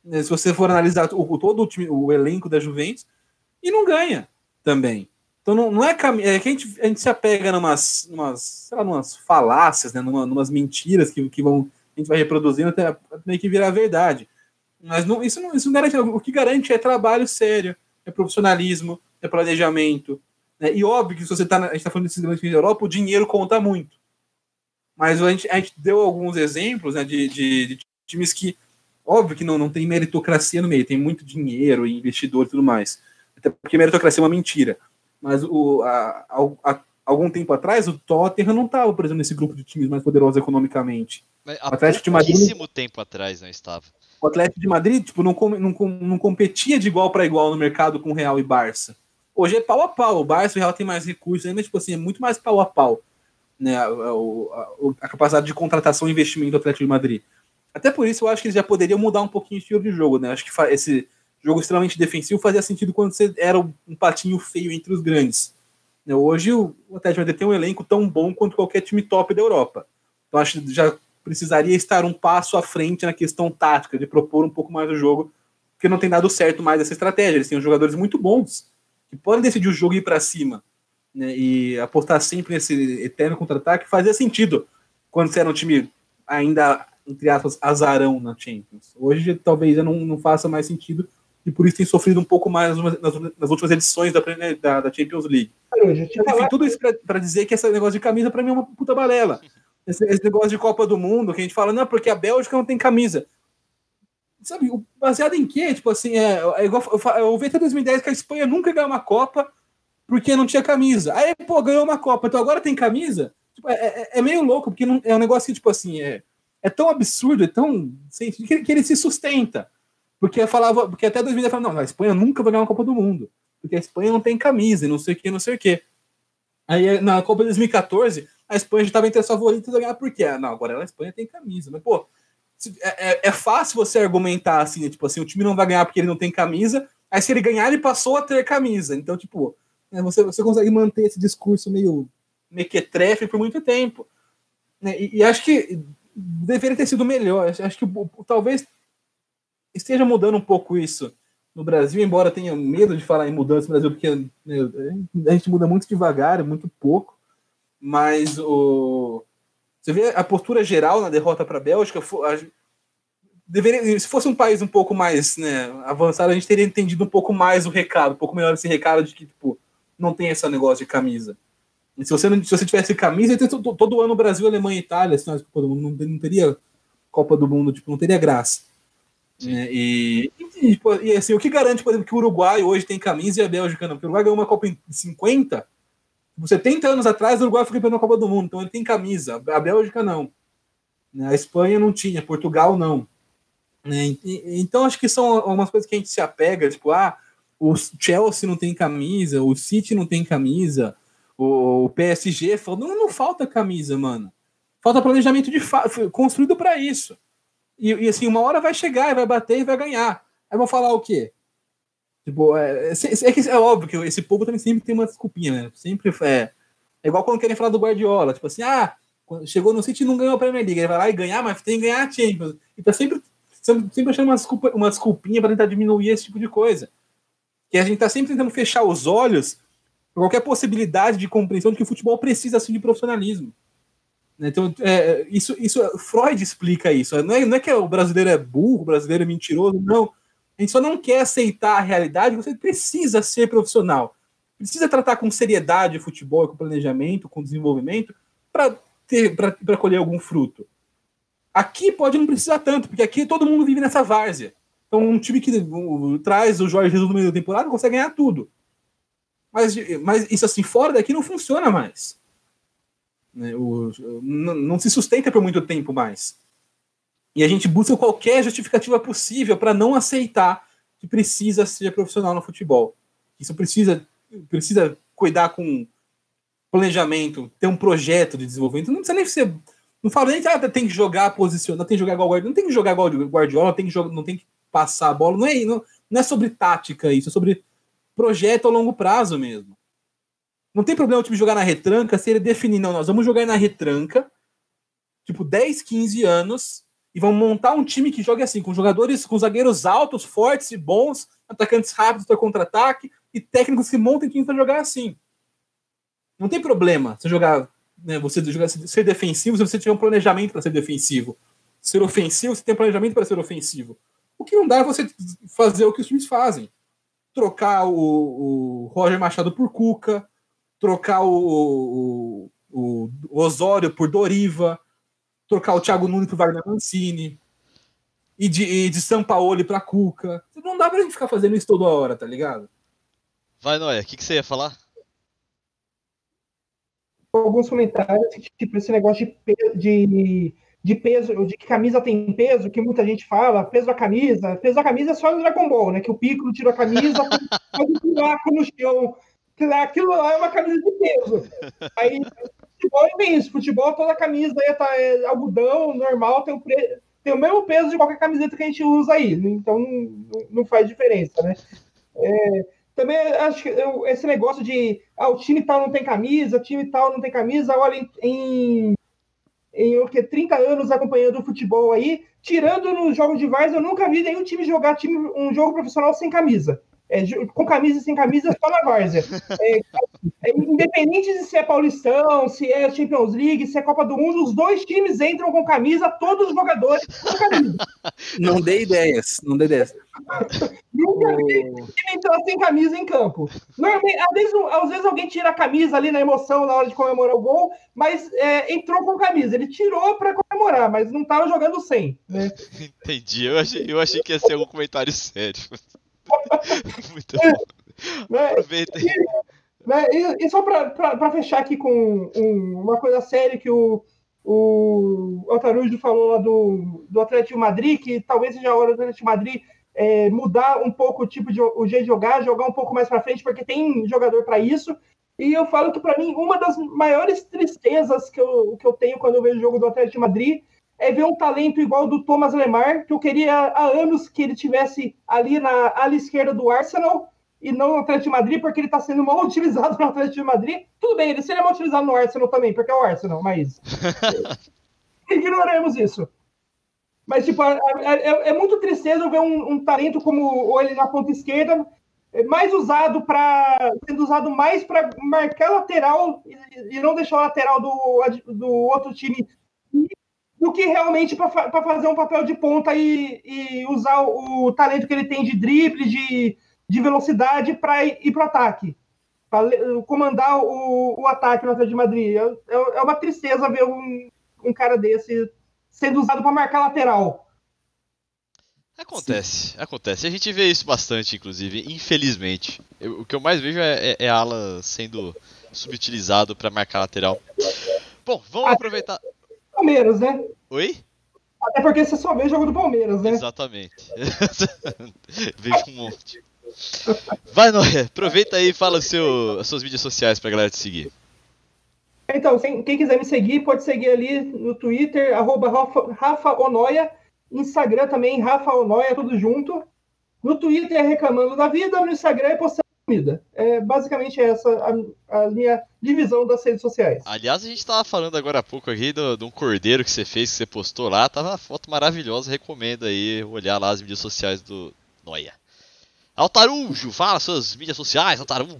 S3: né, se você for analisar o, todo o, time, o elenco da Juventus, e não ganha também. Então não, não é, é que a gente, a gente se apega numas, numas, sei lá, numas falácias, né, numa, numas mentiras que, que vão, a gente vai reproduzindo até meio que virar verdade. Mas não, isso, não, isso não garante. O que garante é trabalho sério, é profissionalismo, é planejamento. Né? E óbvio que se você. A gente está falando desses grandes times da Europa, o dinheiro conta muito. Mas a gente, a gente deu alguns exemplos né, de, de, de times que Óbvio que não, não tem meritocracia no meio, tem muito dinheiro e investidor e tudo mais. Até porque meritocracia é uma mentira. Mas o, a, a, algum tempo atrás, o Tottenham não estava, por exemplo, nesse grupo de times mais poderosos economicamente.
S2: Mas há Atlético de Madrid, tempo atrás não estava.
S3: O Atlético de Madrid tipo, não, não, não competia de igual para igual no mercado com o Real e Barça. Hoje é pau a pau. O Barça tem mais recursos, ainda tipo assim, é muito mais pau a pau. Né, a, a, a capacidade de contratação e investimento do Atlético de Madrid. Até por isso eu acho que eles já poderiam mudar um pouquinho o estilo de jogo, né? Acho que esse jogo extremamente defensivo fazia sentido quando você era um patinho feio entre os grandes. Né, hoje o Atlético Madrid tem um elenco tão bom quanto qualquer time top da Europa. Então acho que já precisaria estar um passo à frente na questão tática, de propor um pouco mais o jogo, porque não tem dado certo mais essa estratégia. Eles têm jogadores muito bons que podem decidir o jogo e ir para cima. Né, e apostar sempre nesse eterno contra-ataque fazia sentido quando você era um time ainda entre aspas, azarão na Champions. Hoje talvez não, não faça mais sentido e por isso tem sofrido um pouco mais nas, nas últimas edições da, da, da Champions League. Enfim, tudo isso para dizer que esse negócio de camisa para mim é uma puta balela. Esse, esse, negócio de Copa do Mundo, que a gente fala, não, porque a Bélgica não tem camisa. Sabe, baseado em quê? Tipo assim, é, é igual eu ouvi até 2010 que a Espanha nunca ganhou uma Copa porque não tinha camisa. Aí, pô, ganhou uma Copa, então agora tem camisa? Tipo, é, é, é, meio louco, porque não, é um negócio que, tipo assim, é, é tão absurdo, é tão. Assim, que, que ele se sustenta. Porque falava, porque até 2010 falava, não, a Espanha nunca vai ganhar uma Copa do Mundo. Porque a Espanha não tem camisa, não sei o que, não sei o que. Aí na Copa de 2014, a Espanha já estava entre as favoritas a ganhar, por quê? Não, agora a Espanha tem camisa. Mas, pô, é, é, é, fácil você argumentar assim, né? tipo assim, o time não vai ganhar porque ele não tem camisa, aí se ele ganhar, ele passou a ter camisa. Então, tipo, né, você, você consegue manter esse discurso meio mequetrefe por muito tempo. Né? E, e acho que deveria ter sido melhor. Acho que talvez esteja mudando um pouco isso no Brasil, embora tenha medo de falar em mudança no Brasil, porque né, a gente muda muito devagar, muito pouco. Mas o você vê a postura geral na derrota para a Bélgica, deveria, se fosse um país um pouco mais né, avançado, a gente teria entendido um pouco mais o recado, um pouco melhor esse recado de que tipo, não tem esse negócio de camisa. Se você, não, se você tivesse camisa, todo, todo ano Brasil, Alemanha e Itália, assim, não, não, teria Copa do Mundo, tipo, não teria graça. É, e, e, e, assim, o que garante, por exemplo, que o Uruguai hoje tem camisa e a Bélgica não? Porque o Uruguai ganhou uma Copa em 50, 70 anos atrás o Uruguai foi campeão da Copa do Mundo, então ele tem camisa, a Bélgica não. A Espanha não tinha, Portugal não. Né, então acho que são algumas coisas que a gente se apega, tipo, ah, o Chelsea não tem camisa, o City não tem camisa, o PSG falou: não, não falta camisa, mano. Falta planejamento de construído para isso. E, e, assim, uma hora vai chegar, vai bater e vai ganhar. Aí vão falar o quê? Tipo, é, é, é, é óbvio que esse povo também sempre tem uma desculpinha, né? Sempre é, é igual quando querem falar do Guardiola, tipo assim, ah, chegou no City e não ganhou a Premier League, ele vai lá e ganhar, mas tem que ganhar a Champions. E tá sempre, sempre achando uma, desculpa, uma desculpinha para tentar diminuir esse tipo de coisa. Que a gente tá sempre tentando fechar os olhos qualquer possibilidade de compreensão de que o futebol precisa assim, de profissionalismo. Então, é, isso, isso, Freud explica isso. Não é, não é que o brasileiro é burro, o brasileiro é mentiroso, não. A gente só não quer aceitar a realidade, você precisa ser profissional. Precisa tratar com seriedade o futebol, com planejamento, com desenvolvimento, para colher algum fruto. Aqui pode não precisar tanto, porque aqui todo mundo vive nessa várzea. Então, um time que traz o Jorge Jesus no meio da temporada consegue ganhar tudo. Mas, mas isso assim, fora daqui não funciona mais. Né? O, não, não se sustenta por muito tempo mais. E a gente busca qualquer justificativa possível para não aceitar que precisa ser profissional no futebol. Isso precisa, precisa cuidar com planejamento, ter um projeto de desenvolvimento. Não precisa nem ser. Não falo nem que ah, tem que jogar posicionado, tem que jogar igual Guardiola, não tem que jogar igual Guardiola, tem que jogar, não tem que passar a bola. Não é, não, não é sobre tática isso, é sobre projeto a longo prazo mesmo. Não tem problema o time jogar na retranca se ele definir, não, nós vamos jogar na retranca, tipo 10, 15 anos, e vamos montar um time que jogue assim, com jogadores, com zagueiros altos, fortes e bons, atacantes rápidos para contra-ataque, e técnicos que montem time para jogar assim. Não tem problema você jogar, né, você jogar, ser defensivo se você tiver um planejamento para ser defensivo. Ser ofensivo, você tem planejamento para ser ofensivo. O que não dá é você fazer o que os times fazem trocar o, o Roger Machado por Cuca, trocar o, o, o Osório por Doriva, trocar o Thiago Nunes por Wagner Mancini. e de, e de São Paulo pra Cuca. Não dá pra gente ficar fazendo isso toda hora, tá ligado?
S2: Vai, Noé, o que, que você ia falar?
S4: Alguns comentários, tipo, esse negócio de, de, de peso, de que camisa tem peso, que muita gente fala, peso da camisa, peso da camisa é só no Dragon Ball, né? Que o Piccolo tira a camisa, faz um buraco no chão. Aquilo lá é uma camisa de peso. Aí, futebol é bem isso. Futebol, toda camisa aí tá, é algodão, normal, tem o, pre... tem o mesmo peso de qualquer camiseta que a gente usa aí. Então, não, faz diferença, né? É, também acho que eu, esse negócio de ah, o time tal não tem camisa, time tal não tem camisa, olha, em, em, em o que, 30 anos acompanhando o futebol aí, tirando nos jogos de Vars, eu nunca vi nenhum time jogar time, um jogo profissional sem camisa. É, com camisa e sem camisa, só na várzea. É, é, independente de se é Paulistão, se é Champions League, se é Copa do Mundo, os dois times entram com camisa, todos os jogadores com camisa.
S3: Não dê ideias, não dê ideias.
S4: Nunca vi time entrar sem camisa em campo. Normalmente, às vezes, às vezes alguém tira a camisa ali na emoção na hora de comemorar o gol, mas é, entrou com camisa. Ele tirou para comemorar, mas não estava jogando sem. Né?
S2: Entendi. Eu achei, eu achei que ia ser um comentário sério. Muito bom.
S4: Né? Aproveita aí. Né? E, e, só para fechar aqui com um, uma coisa séria que o, o Altarujo falou lá do, do Atlético Madrid, que talvez seja a hora do Atlético Madrid é, mudar um pouco o tipo de o jeito de jogar, jogar um pouco mais para frente, porque tem jogador para isso. E eu falo que para mim uma das maiores tristezas que eu, que eu tenho quando eu vejo o jogo do Atlético Madrid é ver um talento igual do Thomas Lemar, que eu queria há anos que ele tivesse ali na ala esquerda do Arsenal e não no Atlético de Madrid, porque ele está sendo mal utilizado no Atlético de Madrid. Tudo bem, ele seria mal utilizado no Arsenal também, porque é o Arsenal, mas ignoremos isso. Mas, tipo, é, é, é muito tristeza ver um, um, talento como ele na ponta esquerda, mais usado para. sendo usado mais para marcar lateral e, e, não deixar o lateral do, do outro time do que realmente para fazer um papel de ponta e, e, usar o talento que ele tem de drible, de, de velocidade para ir para o ataque, para comandar o, o ataque no Atlético de Madrid. É, é, uma tristeza ver um, um cara desse sendo usado para marcar lateral.
S2: Acontece, Sim. acontece. A gente vê isso bastante, inclusive, infelizmente. Eu, o que eu mais vejo é, é, é ala sendo subutilizado para marcar lateral. Bom, vamos aproveitar.
S4: Palmeiras, né?
S2: Oi?
S4: Até porque você só vê jogo do Palmeiras, né?
S2: Exatamente. Vejo um monte. Vai, Noé, aproveita aí e fala seu, as suas mídias sociais pra galera te seguir.
S4: Então, quem quiser me seguir, pode seguir ali no Twitter, arroba Rafa, Rafa Onoia, Instagram também, Rafa Onoia, tudo junto. No Twitter é reclamando da vida, no Instagram é postando comida. É basicamente essa a, a, minha divisão das redes sociais.
S2: Aliás, a gente tava falando agora há pouco aqui de um cordeiro que você fez, que você postou lá. Tava uma foto maravilhosa, recomendo aí olhar lá as mídias sociais do Noia. Altarujo, fala suas mídias sociais, Altarujo.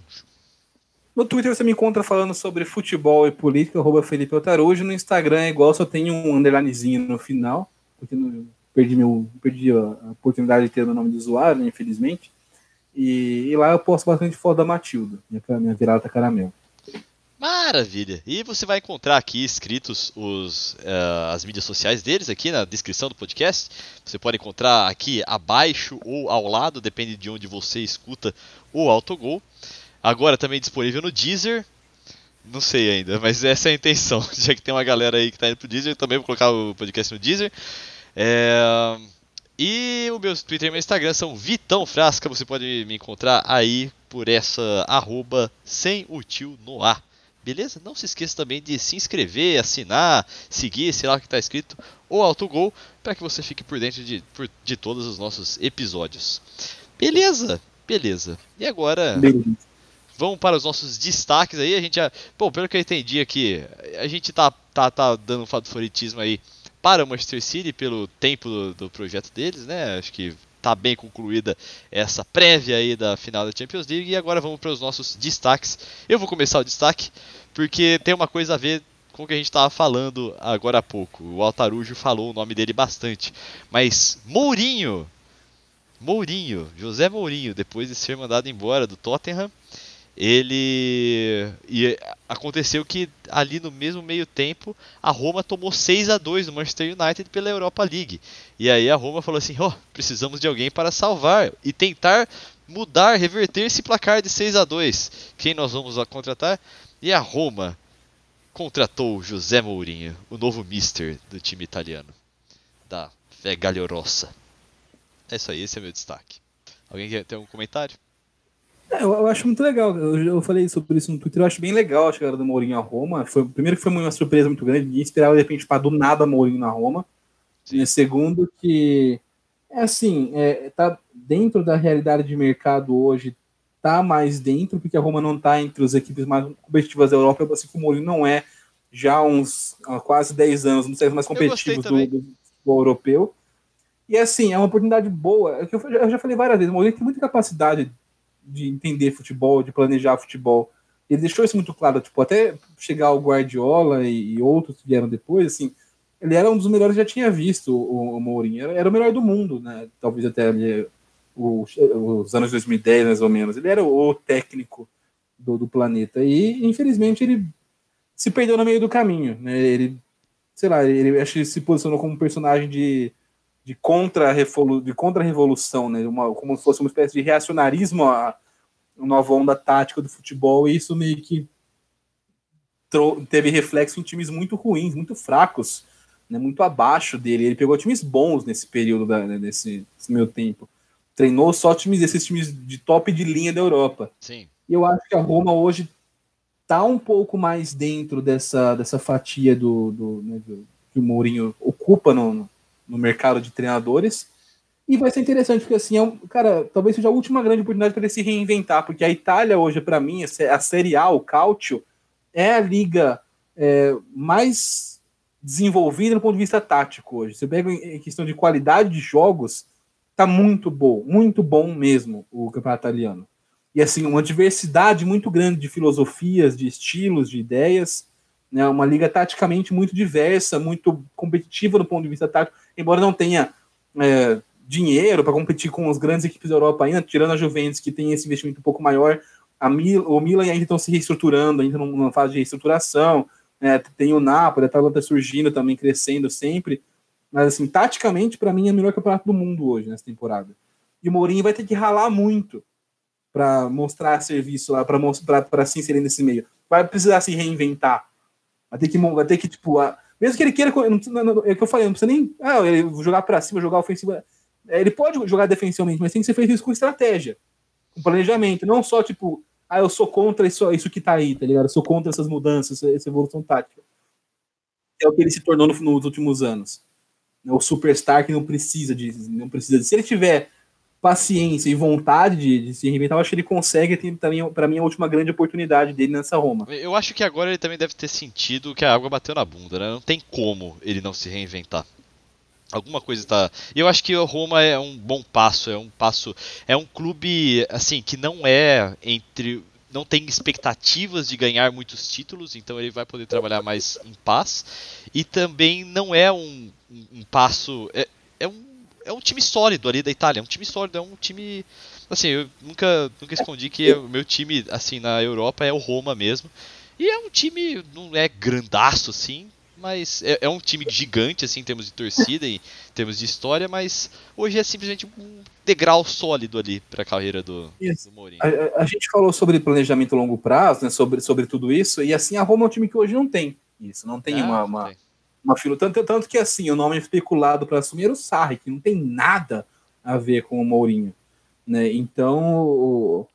S3: No Twitter você me encontra falando sobre futebol e política, arroba Felipe Altarujo. No Instagram é igual, só tem um underlinezinho no final, porque não, perdi, meu, perdi a oportunidade de ter meu nome de usuário, né, infelizmente. E, e, lá eu posto bastante foto da Matilda, minha, minha virada caramelo.
S2: Maravilha! E você vai encontrar aqui escritos os, uh, as mídias sociais deles aqui na descrição do podcast. Você pode encontrar aqui abaixo ou ao lado, depende de onde você escuta o Autogol. Agora também disponível no Deezer. Não sei ainda, mas essa é a intenção. Já que tem uma galera aí que está indo pro Deezer, também vou colocar o podcast no Deezer. É... E o meu Twitter e meu Instagram são Vitão Frasca. Você pode me encontrar aí por essa arroba sem o tio no ar. Beleza? Não se esqueça também de se inscrever, assinar, seguir, sei lá o que está escrito, ou autogol, para que você fique por dentro de, por, de todos os nossos episódios. Beleza? Beleza. E agora, Beleza. vamos para os nossos destaques aí. A gente já, bom, pelo que eu entendi aqui, a gente tá, tá, tá dando um favoritismo aí para o Manchester City pelo tempo do, do, projeto deles, né? Acho que está bem concluída essa prévia aí da final da Champions League e agora vamos para os nossos destaques. Eu vou começar o destaque porque tem uma coisa a ver com o que a gente estava falando agora há pouco. O Altarujo falou o nome dele bastante, mas Mourinho, Mourinho, José Mourinho, depois de ser mandado embora do Tottenham, ele e aconteceu que ali no mesmo meio tempo a Roma tomou 6 a 2 no Manchester United pela Europa League. E aí a Roma falou assim: "Ó, oh, precisamos de alguém para salvar e tentar mudar, reverter esse placar de 6 a 2. Quem nós vamos contratar?" E a Roma contratou José Mourinho, o novo mister do time italiano da Rossa. É isso aí, esse é meu destaque. Alguém quer ter um comentário?
S3: É, eu, eu, acho muito legal. Eu, eu, falei sobre isso no Twitter. Eu acho bem legal a chegada do Mourinho a Roma. Foi, primeiro que foi uma surpresa muito grande. Ninguém esperava, de repente, para do nada Mourinho na Roma. Sim. E segundo que, é assim, é, tá dentro da realidade de mercado hoje, tá mais dentro, porque a Roma não tá entre as equipes mais competitivas da Europa, assim como o Mourinho não é já há uns há quase 10 anos, um dos mais competitivos do, do, do europeu. E assim, é uma oportunidade boa. É eu já falei várias vezes, o Mourinho tem muita capacidade de entender futebol, de planejar futebol. Ele deixou isso muito claro, tipo, até chegar o Guardiola e, e outros que vieram depois, assim, ele era um dos melhores, já tinha visto o, o Mourinho, era, era, o melhor do mundo, né? Talvez até ali, os, os anos 2010, mais ou menos. Ele era o técnico do, do planeta. E, infelizmente, ele se perdeu no meio do caminho, né? Ele, sei lá, ele acho que se posicionou como um personagem de de contra-revolução, de contra né? Uma, como se fosse uma espécie de reacionarismo à nova onda tática do futebol, e isso meio que teve reflexo em times muito ruins, muito fracos, né? muito abaixo dele. Ele pegou times bons nesse período, da, né? nesse, nesse meu tempo. Treinou só times, esses times de top de linha da Europa.
S2: Sim.
S3: E eu acho que a Roma hoje está um pouco mais dentro dessa, dessa fatia do, do, né, do que o Mourinho ocupa no, no mercado de treinadores. E vai ser interessante, porque assim, é um, cara, talvez seja a última grande oportunidade para ele se reinventar, porque a Itália hoje, para mim, a Série A, o Calcio, é a liga é, mais desenvolvida do ponto de vista tático hoje. Você pega em questão de qualidade de jogos, tá muito bom, muito bom mesmo o campeonato italiano. E assim, uma diversidade muito grande de filosofias, de estilos, de ideias né, uma liga taticamente muito diversa, muito competitiva do ponto de vista tático, embora não tenha é, dinheiro para competir com as grandes equipes da Europa ainda, tirando a Juventus, que tem esse investimento um pouco maior, a Mil, o Milan ainda estão se reestruturando, ainda numa fase de reestruturação, né, tem o Napoli, a Atalanta surgindo também, crescendo sempre, mas assim, taticamente, para mim, é o melhor campeonato do mundo hoje, nessa temporada. E o Mourinho vai ter que ralar muito para mostrar serviço lá, para se inserir nesse meio. Vai precisar se reinventar Vai ter que, vai ter que tipo, a, mesmo que ele queira, não, não, é o que eu falei, não precisa nem ah, ele jogar para cima, jogar ofensivo. É, ele pode jogar defensivamente, mas tem que ser feito isso com estratégia, com planejamento, não só tipo, ah, eu sou contra isso, isso que tá aí, tá ligado? Eu sou contra essas mudanças, essa evolução tática. É o que ele se tornou no, nos últimos anos. O superstar que não precisa de, não precisa de. Se ele tiver paciência e vontade de, de, se reinventar, eu acho que ele consegue ter também, para mim, a última grande oportunidade dele nessa Roma.
S2: Eu acho que agora ele também deve ter sentido que a água bateu na bunda, né? Não tem como ele não se reinventar. Alguma coisa está. Eu acho que o Roma é um bom passo, é um passo, é um clube assim que não é entre não tem expectativas de ganhar muitos títulos, então ele vai poder trabalhar mais em paz. E também não é um, um passo. É, é um é um time sólido ali da Itália, é um time sólido, é um time. Assim, eu nunca, nunca escondi que o meu time, assim, na Europa é o Roma mesmo. E é um time, não é grandaço, assim, mas é, é, um time gigante, assim, em termos de torcida e em termos de história, mas hoje é simplesmente um degrau sólido ali para a carreira do, do Mourinho.
S3: A, a, gente falou sobre planejamento a longo prazo, né, sobre, sobre tudo isso, e assim, a Roma é um time que hoje não tem isso, não tem ah, uma, uma, tem uma. Tanto, tanto que assim, o nome especulado para assumir era o Sarri, que não tem nada a ver com o Mourinho. Né? Então,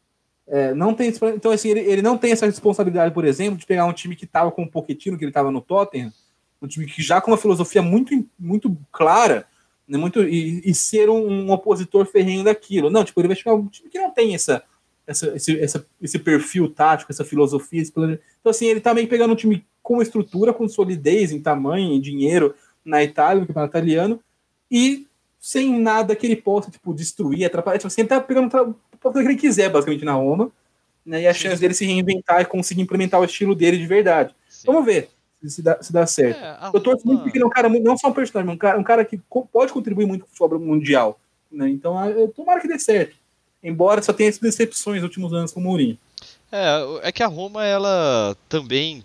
S3: é, não tem, então assim, ele, ele não tem essa responsabilidade, por exemplo, de pegar um time que estava com um Pochettino, que ele estava no Tottenham, um time que já com uma filosofia muito, muito clara, né, muito, e, e ser um, um, opositor ferrenho daquilo. Não, tipo, ele vai chegar um time que não tem essa, essa, esse, essa, esse perfil tático, essa filosofia. Esse então, assim, ele tá meio pegando um time com estrutura, com solidez em tamanho, em dinheiro na Itália, no campeonato italiano, e sem nada que ele possa, tipo, destruir, atrapalhar. Tipo, assim, ele tá pegando o que ele quiser, basicamente, na Roma, né, e a chance dele se reinventar e conseguir implementar o estilo dele de verdade. Sim. Vamos ver se dá, se dá certo. É, Eu torço muito porque ele é um cara, não só um personagem, um cara, um cara que pode contribuir muito sobre o Mundial. Né? Então, tomara que dê certo. Embora só tenha decepções nos últimos anos com o Mourinho.
S2: É, é que a Roma, ela também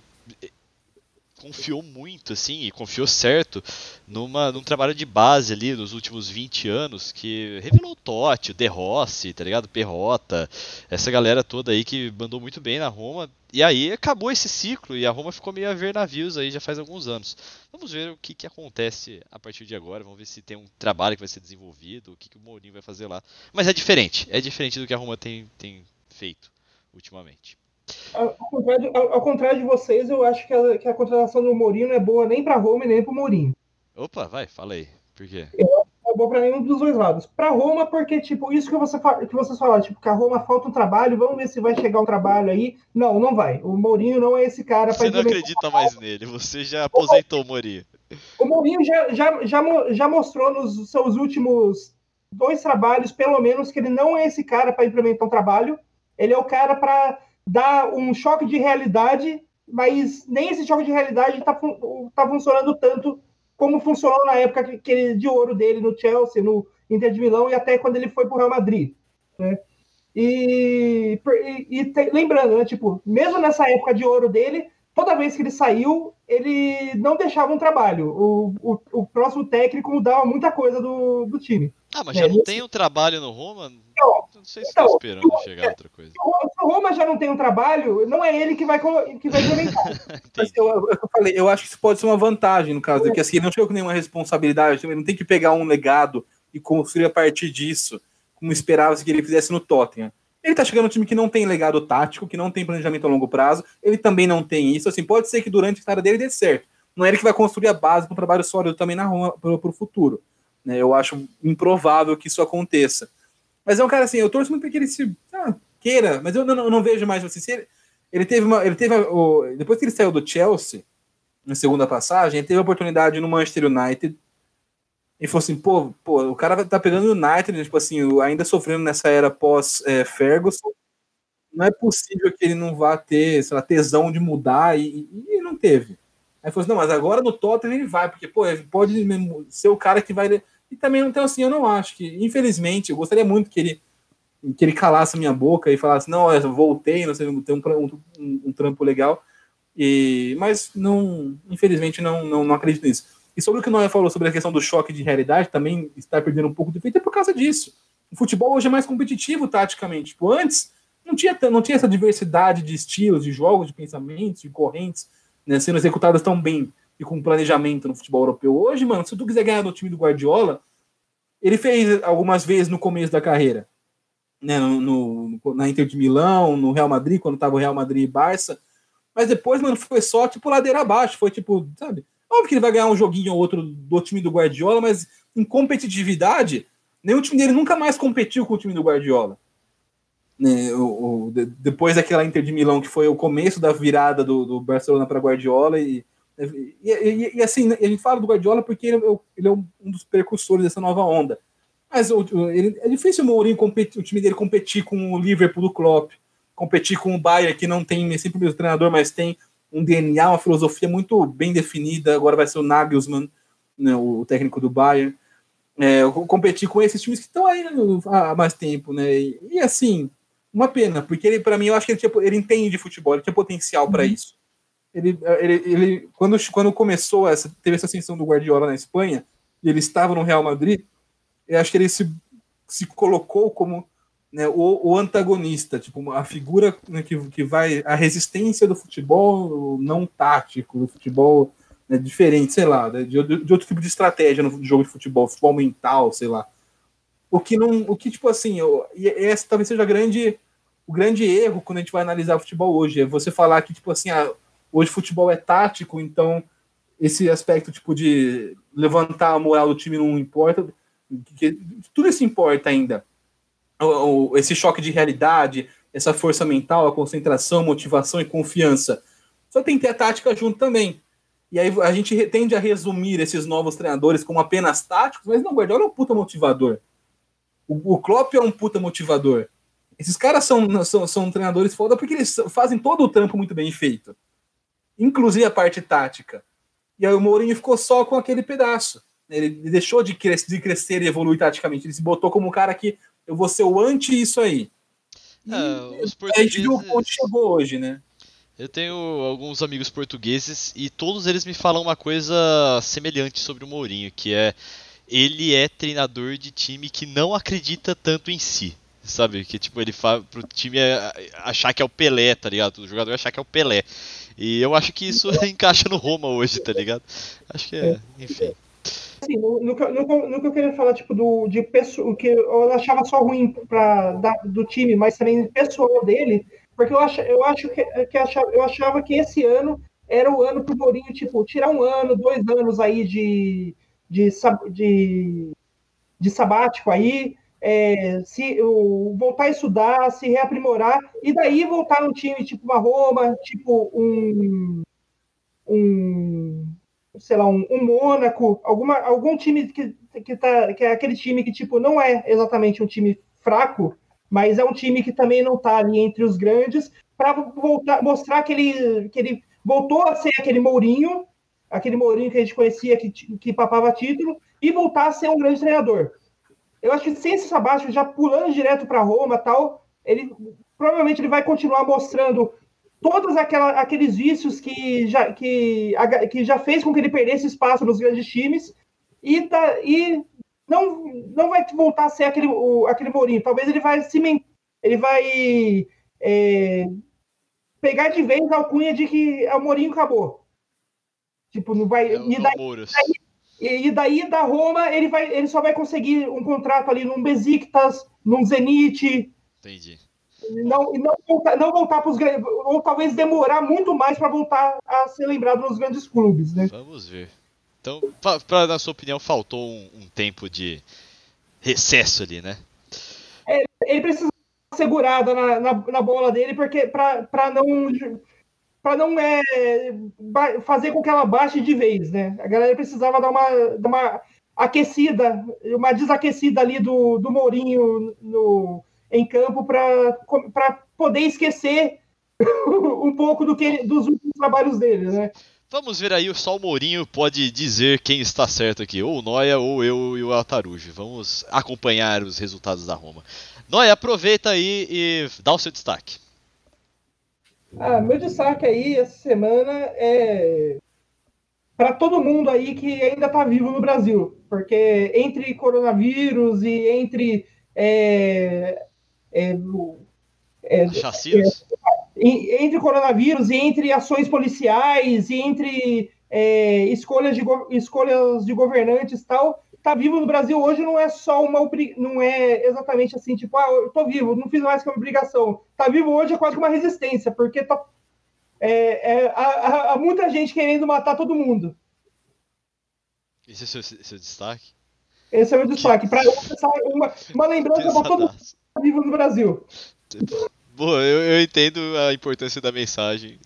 S2: confiou muito, assim, e confiou certo numa, num trabalho de base ali nos últimos 20 anos que revelou o Totti, o De Rossi, tá ligado? Perrota, essa galera toda aí que mandou muito bem na Roma. E aí acabou esse ciclo e a Roma ficou meio a ver navios aí já faz alguns anos. Vamos ver o que, que acontece a partir de agora, vamos ver se tem um trabalho que vai ser desenvolvido, o que, que o Mourinho vai fazer lá. Mas é diferente, é diferente do que a Roma tem, tem feito ultimamente.
S4: Ao contrário, ao, ao contrário, de vocês, eu acho que a, que a contratação do Mourinho não é boa nem para Roma e nem para o Mourinho.
S2: Opa, vai, fala aí. Por quê?
S4: Eu acho que não é boa para nenhum dos dois lados. Para Roma, porque, tipo, isso que, você, que vocês falaram, tipo, que a Roma falta um trabalho, vamos ver se vai chegar um trabalho aí. Não, não vai. O Mourinho não é esse cara
S2: Você não acredita mais nele, você já aposentou o Mourinho.
S4: O Mourinho já, já, já, já mostrou nos seus últimos dois trabalhos, pelo menos, que ele não é esse cara para implementar um trabalho. Ele é o cara para dar um choque de realidade, mas nem esse choque de realidade está tá funcionando tanto como funcionou na época que, que, de ouro dele no Chelsea, no Inter de Milão e até quando ele foi para o Real Madrid. Né? E, e, e lembrando, né, tipo, mesmo nessa época de ouro dele, toda vez que ele saiu, ele não deixava um trabalho. O, o, o próximo técnico mudava muita coisa do, do time.
S2: Ah, mas já é, não tem um trabalho no Roma? Não, não sei se então, tá esperando chegar outra coisa. Se
S4: o Roma já não tem um trabalho, não é ele que vai, que vai implementar.
S3: eu, eu, eu, falei, eu acho que isso pode ser uma vantagem, no caso, é. que assim, ele não chegou com nenhuma responsabilidade, ele não tem que pegar um legado e construir a partir disso, como esperava-se que ele fizesse no Tottenham. Ele tá chegando no time que não tem legado tático, que não tem planejamento a longo prazo, ele também não tem isso, assim, pode ser que durante a história dele dê certo. Não é ele que vai construir a base para um trabalho sólido também na Roma para o futuro. Né? Eu acho improvável que isso aconteça. Mas é um cara assim, eu torço muito para que ele se ah, queira, mas eu não, eu não, vejo mais assim. Ele, ele teve uma. Ele teve o, depois que ele saiu do Chelsea, na segunda passagem, ele teve a oportunidade no Manchester United. E falou assim, pô, pô, o cara tá pegando o United, né, tipo assim, ainda sofrendo nessa era pós-Ferguson. É, não é possível que ele não vá ter, sei lá, tesão de mudar, e, e não teve. Aí falou assim, não, mas agora no Tottenham ele vai, porque, pô, ele pode ser o cara que vai e também, então, assim, eu não acho que, infelizmente, eu gostaria muito que ele, que ele calasse a minha boca e falasse, não, eu voltei, não sei, tem um, um, um, trampo legal. E, mas, não, infelizmente, não, não, não acredito nisso. E sobre o que o Noé falou sobre a questão do choque de realidade, também está perdendo um pouco de efeito, é por causa disso. O futebol hoje é mais competitivo taticamente. Tipo, antes não tinha, não tinha essa diversidade de estilos, de jogos, de pensamentos, de correntes né, sendo executadas tão bem e com planejamento no futebol europeu. Hoje, mano, se tu quiser ganhar no time do Guardiola, ele fez algumas vezes no começo da carreira, né, no, no na Inter de Milão, no Real Madrid, quando tava o Real Madrid e Barça, mas depois, mano, foi só, tipo, ladeira abaixo, foi tipo, sabe? Óbvio que ele vai ganhar um joguinho ou outro do time do Guardiola, mas em competitividade, nenhum time dele nunca mais competiu com o time do Guardiola. Né, o, o, depois daquela Inter de Milão, que foi o começo da virada do, do Barcelona para Guardiola, e e, e, e, assim, a gente fala do Guardiola porque ele, é ele é um dos precursores dessa nova onda. Mas ele, é difícil o Mourinho competir, o time dele competir com o Liverpool do Klopp, competir com o Bayern, que não tem sempre o mesmo treinador, mas tem um DNA, uma filosofia muito bem definida. Agora vai ser o Nagelsmann, né, o técnico do Bayern. É, competir com esses times que estão aí né, há mais tempo, né? E, e assim, uma pena, porque ele, para mim, eu acho que ele, tinha, ele entende de futebol, ele tinha potencial para uhum. isso ele, ele, ele quando, quando começou essa, teve essa ascensão do Guardiola na Espanha, e ele estava no Real Madrid, eu acho que ele se, se colocou como né, o, o, antagonista, tipo, a figura né, que, que vai, a resistência do futebol não tático, do futebol né, diferente, sei lá, de, de, outro tipo de estratégia no jogo de futebol, futebol mental, sei lá. O que não, o que, tipo assim, eu, e esse talvez seja grande, o grande erro quando a gente vai analisar o futebol hoje, é você falar que, tipo assim, ah, Hoje futebol é tático, então esse aspecto tipo de levantar a moral do time não importa. Que, tudo isso importa ainda. O, o, esse choque de realidade, essa força mental, a concentração, motivação e confiança. Só tem que ter a tática junto também. E aí a gente tende a resumir esses novos treinadores como apenas táticos, mas não, o Guardiola é um puta motivador. O, o Klopp é um puta motivador. Esses caras são, são, são treinadores foda porque eles fazem todo o trampo muito bem feito inclusive a parte tática. E aí o Mourinho ficou só com aquele pedaço. Ele deixou de, cres de crescer e evoluir taticamente. Ele se botou como um cara que eu vou ser o anti isso aí. E é, os portugueses... a gente viu onde chegou hoje, né?
S2: Eu tenho alguns amigos portugueses e todos eles me falam uma coisa semelhante sobre o Mourinho, que é ele é treinador de time que não acredita tanto em si. Sabe? Que tipo, ele faz pro time achar que é o Pelé, tá ligado? O jogador achar que é o Pelé. E eu acho que isso encaixa no Roma hoje, tá ligado? Acho que é, enfim.
S4: Assim, no, no, que eu queria falar, tipo, do, de pessoa, que eu achava só ruim pra, da, do time, mas também pessoal dele, porque eu acho, eu acho que, que achava, eu achava que esse ano era o ano pro Mourinho, tipo, tirar um ano, dois anos aí de, de, de, de sabático aí, é, se o, voltar a estudar, se reaprimorar, e daí voltar num time tipo uma Roma, tipo um, um sei lá, um, um Mônaco, alguma, algum time que, que, tá, que é aquele time que tipo não é exatamente um time fraco, mas é um time que também não está ali entre os grandes, para mostrar que ele, que ele voltou a ser aquele Mourinho, aquele Mourinho que a gente conhecia, que, que papava título, e voltar a ser um grande treinador. Eu acho que sem esse Sabacho já pulando direto para Roma tal, ele provavelmente ele vai continuar mostrando todos aquela, aqueles vícios que já, que, que já fez com que ele perdesse espaço nos grandes times e, tá, e não, não vai voltar a ser aquele, o, aquele Mourinho. Talvez ele vai se ele vai é, pegar de vez a alcunha de que o Mourinho acabou. Tipo, não vai. É, e, daí, e daí da Roma ele, vai, ele só vai conseguir um contrato ali num Besiktas, num Zenit.
S2: Entendi.
S4: Não, não, voltar, não voltar para os grandes. Ou talvez demorar muito mais para voltar a ser lembrado nos grandes clubes, né?
S2: Vamos ver. Então, pra, pra, na sua opinião, faltou um, um tempo de recesso ali, né?
S4: É, ele precisa segurada na, na, na, bola dele, porque para não para não é, fazer com que ela baixe de vez, né? A galera precisava dar uma, dar uma aquecida, uma desaquecida ali do, do Mourinho no, em campo para poder esquecer um pouco do que dos últimos trabalhos dele, né?
S2: Vamos ver aí, só o Mourinho pode dizer quem está certo aqui, ou o Noia, ou eu e o Altarujo. Vamos acompanhar os resultados da Roma. Noia, aproveita aí e dá o seu destaque.
S4: Ah, meu destaque aí essa semana é para todo mundo aí que ainda está vivo no Brasil, porque entre coronavírus e entre é, é,
S2: é, Chacinas?
S4: entre coronavírus e entre ações policiais e entre é, escolhas, de, escolhas de governantes tal, tá vivo no Brasil hoje não é só uma não é exatamente assim, tipo, ah, eu tô vivo, não fiz mais que uma obrigação. Tá vivo hoje é quase uma resistência, porque tá, é, é, há, há, muita gente querendo matar todo mundo.
S2: Esse é o seu, seu destaque?
S4: Esse é o meu destaque. Para uma, uma lembrança para todo mundo que tá vivo no Brasil.
S2: Bom, eu, eu, entendo a importância da mensagem.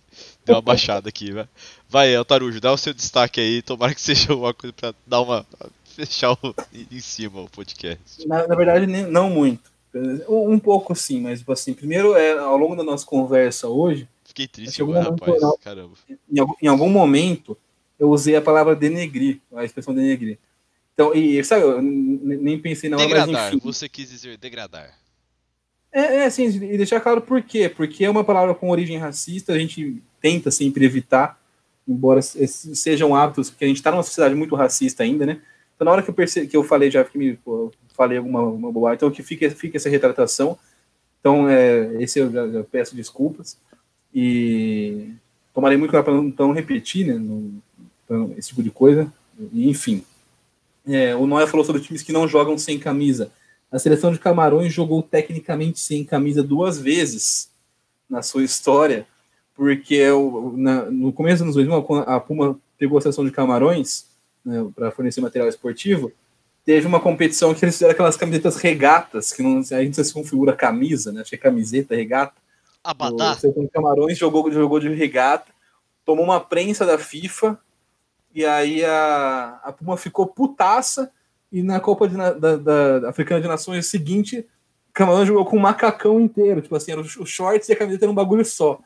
S2: Deu uma baixada aqui, vai. Vai, Altarujo, dá o seu destaque aí. Tomara que seja uma coisa pra dar uma. fechar o, em cima o podcast.
S3: Na, na verdade, não muito. Um, pouco sim, mas tipo assim, primeiro, é, ao longo da nossa conversa hoje.
S2: Fiquei triste agora, rapaz.
S3: Não, caramba. Em, em, algum momento, eu usei a palavra denegrir, a expressão denegrir. Então, e sabe, eu nem pensei na hora,
S2: Degradar, mas você quis dizer degradar.
S3: É, é assim, e deixar claro por quê. Porque é uma palavra com origem racista, a gente tenta sempre evitar, embora sejam hábitos, porque a gente está numa sociedade muito racista ainda, né? Então, na hora que eu, perce... que eu falei, já que me pô, falei alguma uma boa, então que fique, fique essa retratação. Então, é, esse eu já, peço desculpas. E tomarei muito cuidado para não, repetir, né? No, esse tipo de coisa. E, enfim. É, o Noia falou sobre times que não jogam sem camisa. A seleção de Camarões jogou tecnicamente sem camisa duas vezes na sua história, porque na, no começo dos anos 2000, a Puma pegou a seleção de Camarões né, para fornecer material esportivo, teve uma competição que eles fizeram aquelas camisetas regatas, que não, a gente não se configura camisa, né? Acho que é camiseta, regata.
S2: Abadá.
S3: O Camarões jogou, jogou de regata, tomou uma prensa da FIFA, e aí a, a Puma ficou putaça, e na Copa de, da, da, Africana de Nações seguinte, Camarão jogou com um macacão inteiro. Tipo assim, os shorts e a camiseta era um bagulho só.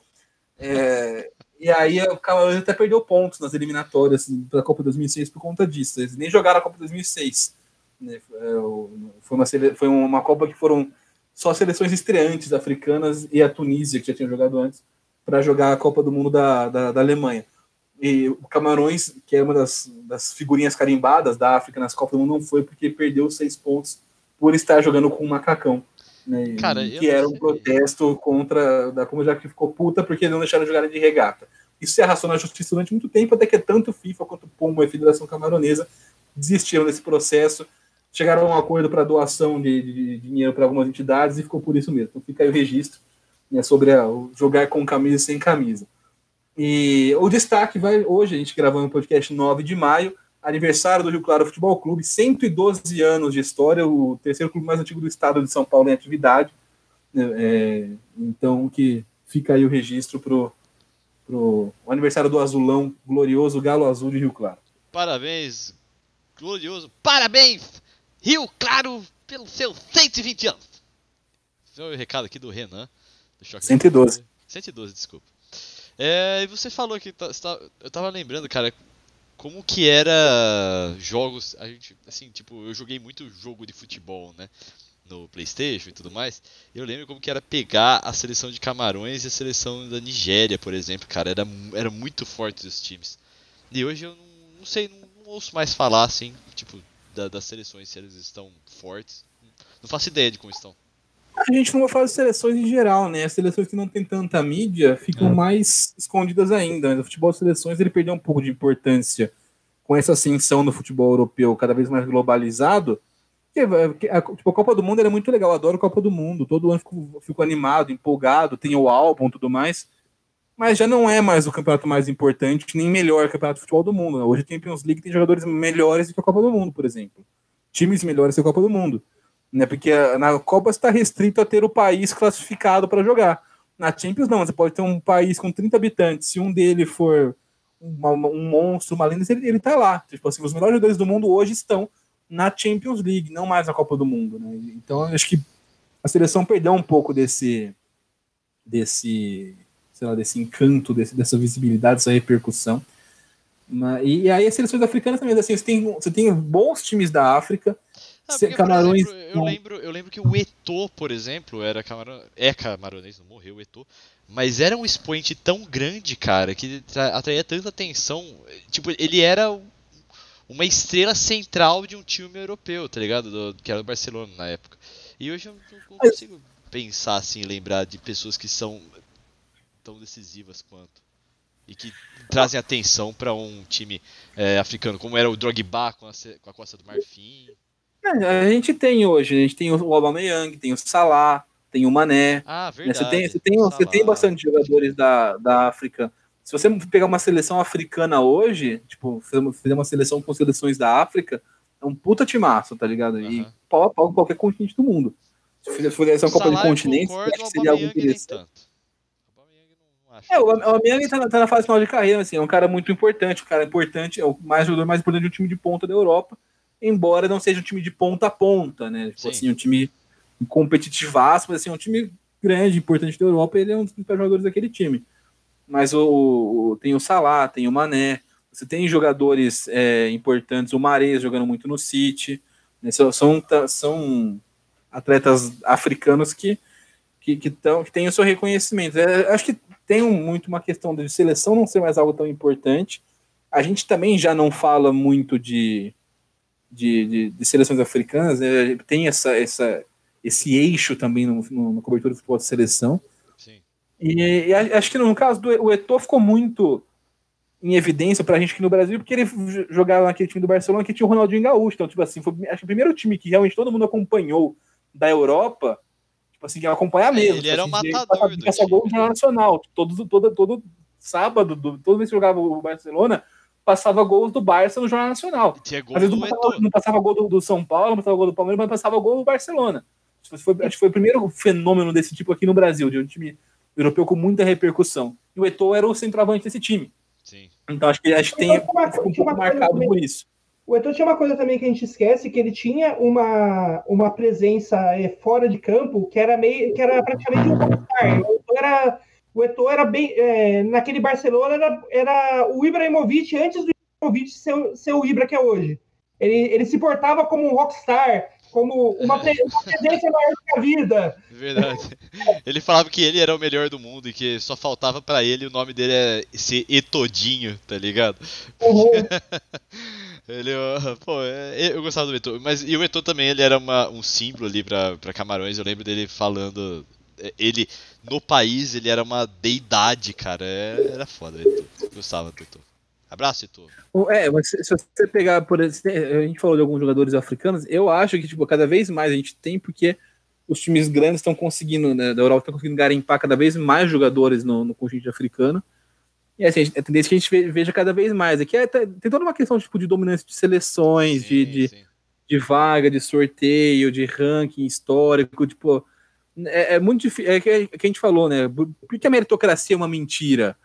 S3: É, e aí o Camarão até perdeu pontos nas eliminatórias da Copa 2006 por conta disso. Eles nem jogaram a Copa 2006. Né? É, foi, uma, foi uma Copa que foram só seleções estreantes africanas e a Tunísia, que já tinha jogado antes, para jogar a Copa do Mundo da, da, da, Alemanha. E o Camarões, que é uma das, das figurinhas carimbadas da África nas Copas do Mundo, não foi porque perdeu seis pontos por estar jogando com um macacão. Né? Cara, que era um protesto contra da como já que ficou puta porque não deixaram jogar de regata. Isso se arrastou na justiça durante muito tempo, até que tanto FIFA quanto o POMO e a Federação Camaronesa desistiram desse processo chegaram a um acordo para doação de, de, dinheiro para algumas entidades e ficou por isso mesmo. Então fica aí o registro né, sobre a, o jogar com camisa e sem camisa. E o destaque vai hoje, a gente gravando o podcast 9 de maio, aniversário do Rio Claro Futebol Clube, 112 anos de história, o terceiro clube mais antigo do estado de São Paulo em atividade. Né, é, então que fica aí o registro pro, pro o aniversário do azulão glorioso Galo Azul de Rio Claro.
S2: Parabéns, glorioso. Parabéns, Rio Claro, pelos seus 120 anos. Esse é o recado aqui do Renan.
S3: Do 112.
S2: 112, desculpa. É, e você falou que tá, tá, eu tava lembrando, cara, como que era jogos, a gente, assim, tipo, eu joguei muito jogo de futebol, né, no PlayStation e tudo mais. Eu lembro como que era pegar a seleção de Camarões e a seleção da Nigéria, por exemplo, cara, era, era muito forte os times. E hoje eu não, não sei, não, não ouço mais falar assim, tipo, da, das seleções, se eles estão fortes. Não faço ideia de como estão.
S3: A gente não vai falar de seleções em geral, né? As seleções que não tem tanta mídia ficam é. mais escondidas ainda. O futebol de seleções ele perdeu um pouco de importância com essa ascensão no futebol europeu cada vez mais globalizado. A, tipo, a Copa do Mundo era muito legal, eu adoro a Copa do Mundo. Todo ano fico, fico animado, empolgado, tem o álbum e tudo mais mas já não é mais o campeonato mais importante, nem melhor campeonato de futebol do mundo. Né? Hoje a Champions League tem jogadores melhores do que a Copa do Mundo, por exemplo. Times melhores que a Copa do Mundo. Né? Porque na Copa está restrito a ter o país classificado para jogar. Na Champions, não, você pode ter um país com 30 habitantes. Se um dele for uma, um monstro, uma lenda, ele, ele tá lá. Tipo assim, os melhores jogadores do mundo hoje estão na Champions League, não mais na Copa do Mundo. Né? Então, acho que a seleção perdeu um pouco desse, desse sei lá, desse encanto, desse, dessa visibilidade, dessa repercussão. E, e, aí as seleções africanas também, assim, você tem, você tem bons times da África,
S2: porque, Camarões. Exemplo, eu, lembro, eu lembro que o Eto'o, por exemplo, era camarão, é camaronês, não morreu o Eto'o, mas era um expoente tão grande, cara, que atraía tanta atenção. Tipo, ele era uma estrela central de um time europeu, tá ligado? Do, que era o Barcelona na época. E hoje eu não consigo pensar assim, lembrar de pessoas que são tão decisivas quanto. E que trazem atenção para um time é, africano, como era o Drogba com a, com a Costa do Marfim.
S3: É, a gente tem hoje, a gente tem o Aubameyang, tem o Salah, tem o Mané.
S2: Ah, verdade.
S3: Você tem, você tem, você tem bastante jogadores da, da África. Se você pegar uma seleção africana hoje, tipo, fazer uma seleção com seleções da África, é um puta timaço, tá ligado? Uhum. E pau a pau qualquer continente do mundo. Se fizesse uma Copa de Continentes, acho que seria algo interessante. É, o Aubameyang tá, tá na fase final de carreira, assim, é um cara muito importante, um cara importante, é o mais jogador mais importante de um time de ponta da Europa, embora não seja um time de ponta a ponta, né? Tipo Sim. assim, um time competitivaço, mas assim, um time grande, importante da Europa, ele é um dos principais jogadores daquele time. Mas o, o tem o Salah, tem o Mané, você tem jogadores é, importantes, o Mares jogando muito no City, né? são, são, são atletas africanos que que, que, tão, que tem o seu reconhecimento. É, acho que tem muito uma questão de seleção não ser mais algo tão importante. A gente também já não fala muito de, de, de, de seleções africanas, né? tem essa, essa, esse eixo também no, no, na cobertura do futebol de seleção. Sim. E, e, acho que no caso do o Eto'o ficou muito em evidência pra gente aqui no Brasil, porque ele jogava naquele time do Barcelona que tinha o Ronaldinho Gaúcho. Então, tipo assim, foi acho que o primeiro time que realmente todo mundo acompanhou da Europa Tipo assim, acompanhar mesmo.
S2: Ele
S3: tipo
S2: era
S3: assim,
S2: um matador.
S3: Ele passava gol no Jornal Nacional. Todo, todo, todo sábado, do, toda vez que jogava o Barcelona, passava gols do Barça no Jornal Nacional.
S2: Tinha gol
S3: Às vezes não passava, não passava, gol do, do, São Paulo, não passava gol do Palmeiras, mas passava gol do Barcelona. Foi, acho que foi o primeiro fenômeno desse tipo aqui no Brasil, de um time europeu com muita repercussão. E o Eto'o era o centroavante desse time.
S2: Sim.
S3: Então acho que, acho que tem, um pouco marcado por isso.
S4: O Eto'o tinha uma coisa também que a gente esquece, que ele tinha uma, uma presença é, fora de campo que era meio que era praticamente um rockstar. O Eto'o era, o Eto'o era bem é, naquele Barcelona era, era o Ibrahimovic antes do Ibrahimovic ser, ser o Ibra que é hoje. Ele, ele se portava como um rockstar, como uma, pre- uma presença maior que a vida.
S2: Verdade. Ele falava que ele era o melhor do mundo e que só faltava pra ele o nome dele é ser Etodinho, tá ligado?
S4: Uhum.
S2: Ele, ó, pô, é, eu gostava do Eto'o, mas e o Eto'o também, ele era uma, um símbolo ali pra, pra Camarões, eu lembro dele falando, é, ele, no país, ele era uma deidade, cara, é- era foda eu gostava do. Abraço.
S3: O- É, mas se se você pegar, por exemplo, a gente falou de alguns jogadores africanos, eu acho que, tipo, cada vez mais a gente tem, porque os times grandes estão conseguindo, né, da Europa estão conseguindo garimpar cada vez mais jogadores no, no conjunto africano. E assim, a tendência é que a gente ve- veja cada vez mais. Aqui é, tá- tem toda uma questão tipo, de dominância de seleções, de,
S2: Sim,
S3: de,
S2: sim.
S3: de vaga, de sorteio, de ranking histórico, tipo, é, é muito difícil, é que, é que a gente falou, né, por que a meritocracia é uma mentira?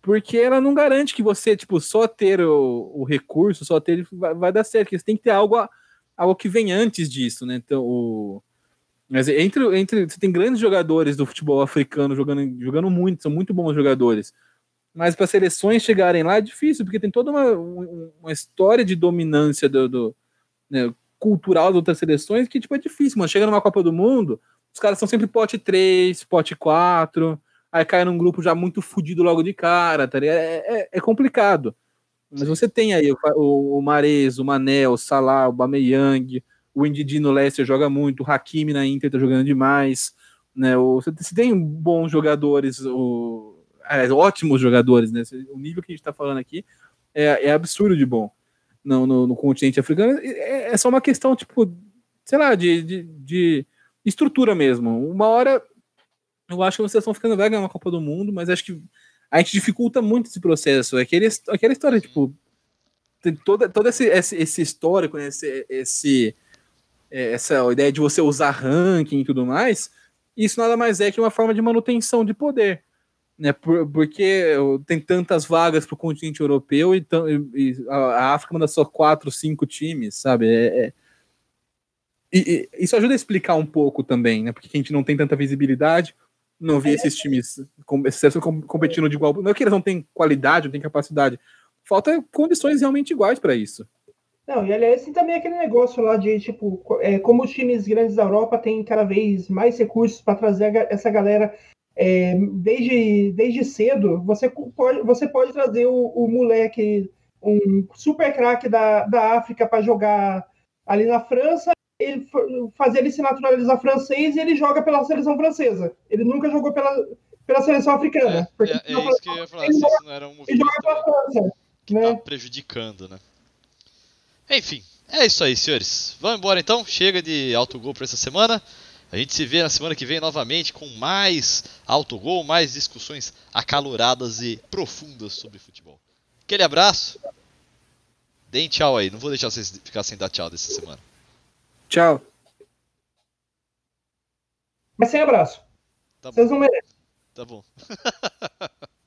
S3: Porque ela não garante que você, tipo, só ter o, o recurso, só ter, vai, vai dar certo, você tem que ter algo, a- algo que vem antes disso, né, então, o... Mas entre, entre, você tem grandes jogadores do futebol africano jogando, jogando muito, são muito bons jogadores, mas para seleções chegarem lá é difícil, porque tem toda uma, um- uma história de dominância do, do- né, cultural das outras seleções que tipo, é difícil, mano. Chega numa Copa do Mundo, os caras são sempre pote 3, pote 4, aí cai num grupo já muito fudido logo de cara, tá ligado? É, é- é complicado. Mas você tem aí o, o, o Mares, o Mané, o Salah, o Bameyang, o Ndidi no Leicester joga muito, o Hakimi na Inter tá jogando demais, né? O, você, você tem bons jogadores, o, aliás, ótimos jogadores, né? O nível que a gente tá falando aqui é, é absurdo de bom no, no, no continente africano. É, é só uma questão, tipo, sei lá, de, de, de estrutura mesmo. Uma hora eu acho que vocês estão ficando vai ganhar uma Copa do Mundo, mas acho que a gente dificulta muito esse processo. É aquele, aquela história, tipo, toda, todo esse, esse, esse histórico, né, esse, esse, é, essa ideia de você usar ranking e tudo mais, isso nada mais é que uma forma de manutenção de poder. Né, por, porque tem tantas vagas para o continente europeu e, e- a África manda só quatro, cinco times, sabe? É, é- e, e isso ajuda a explicar um pouco também, né? Porque a gente não tem tanta visibilidade, não vê esses times com- esses competindo de igual. Não é que eles não têm qualidade, não têm capacidade. Falta condições realmente iguais para isso.
S4: Não, e aliás, tem também aquele negócio lá de, tipo, é, como os times grandes da Europa têm cada vez mais recursos para trazer essa galera é, desde, desde cedo, você pode, você pode trazer o, o moleque, um super craque da, da África para jogar ali na França, ele fa- fazer ele se naturalizar francês e ele joga pela seleção francesa. Ele nunca jogou pela, pela seleção africana.
S2: É, é, é isso que eu ia falar, se isso não era um
S4: ele joga pela França.
S2: que
S4: né?
S2: tá prejudicando, né? Enfim, é isso aí, senhores. Vamos embora então, chega de autogol para essa semana. A gente se vê na semana que vem novamente com mais autogol, mais discussões acaloradas e profundas sobre futebol. Aquele abraço. Deem tchau aí, não vou deixar vocês ficar sem dar tchau dessa semana.
S3: Tchau.
S4: Mas sem abraço.
S2: Tá bom,
S4: Vocês não merecem.
S2: tá bom.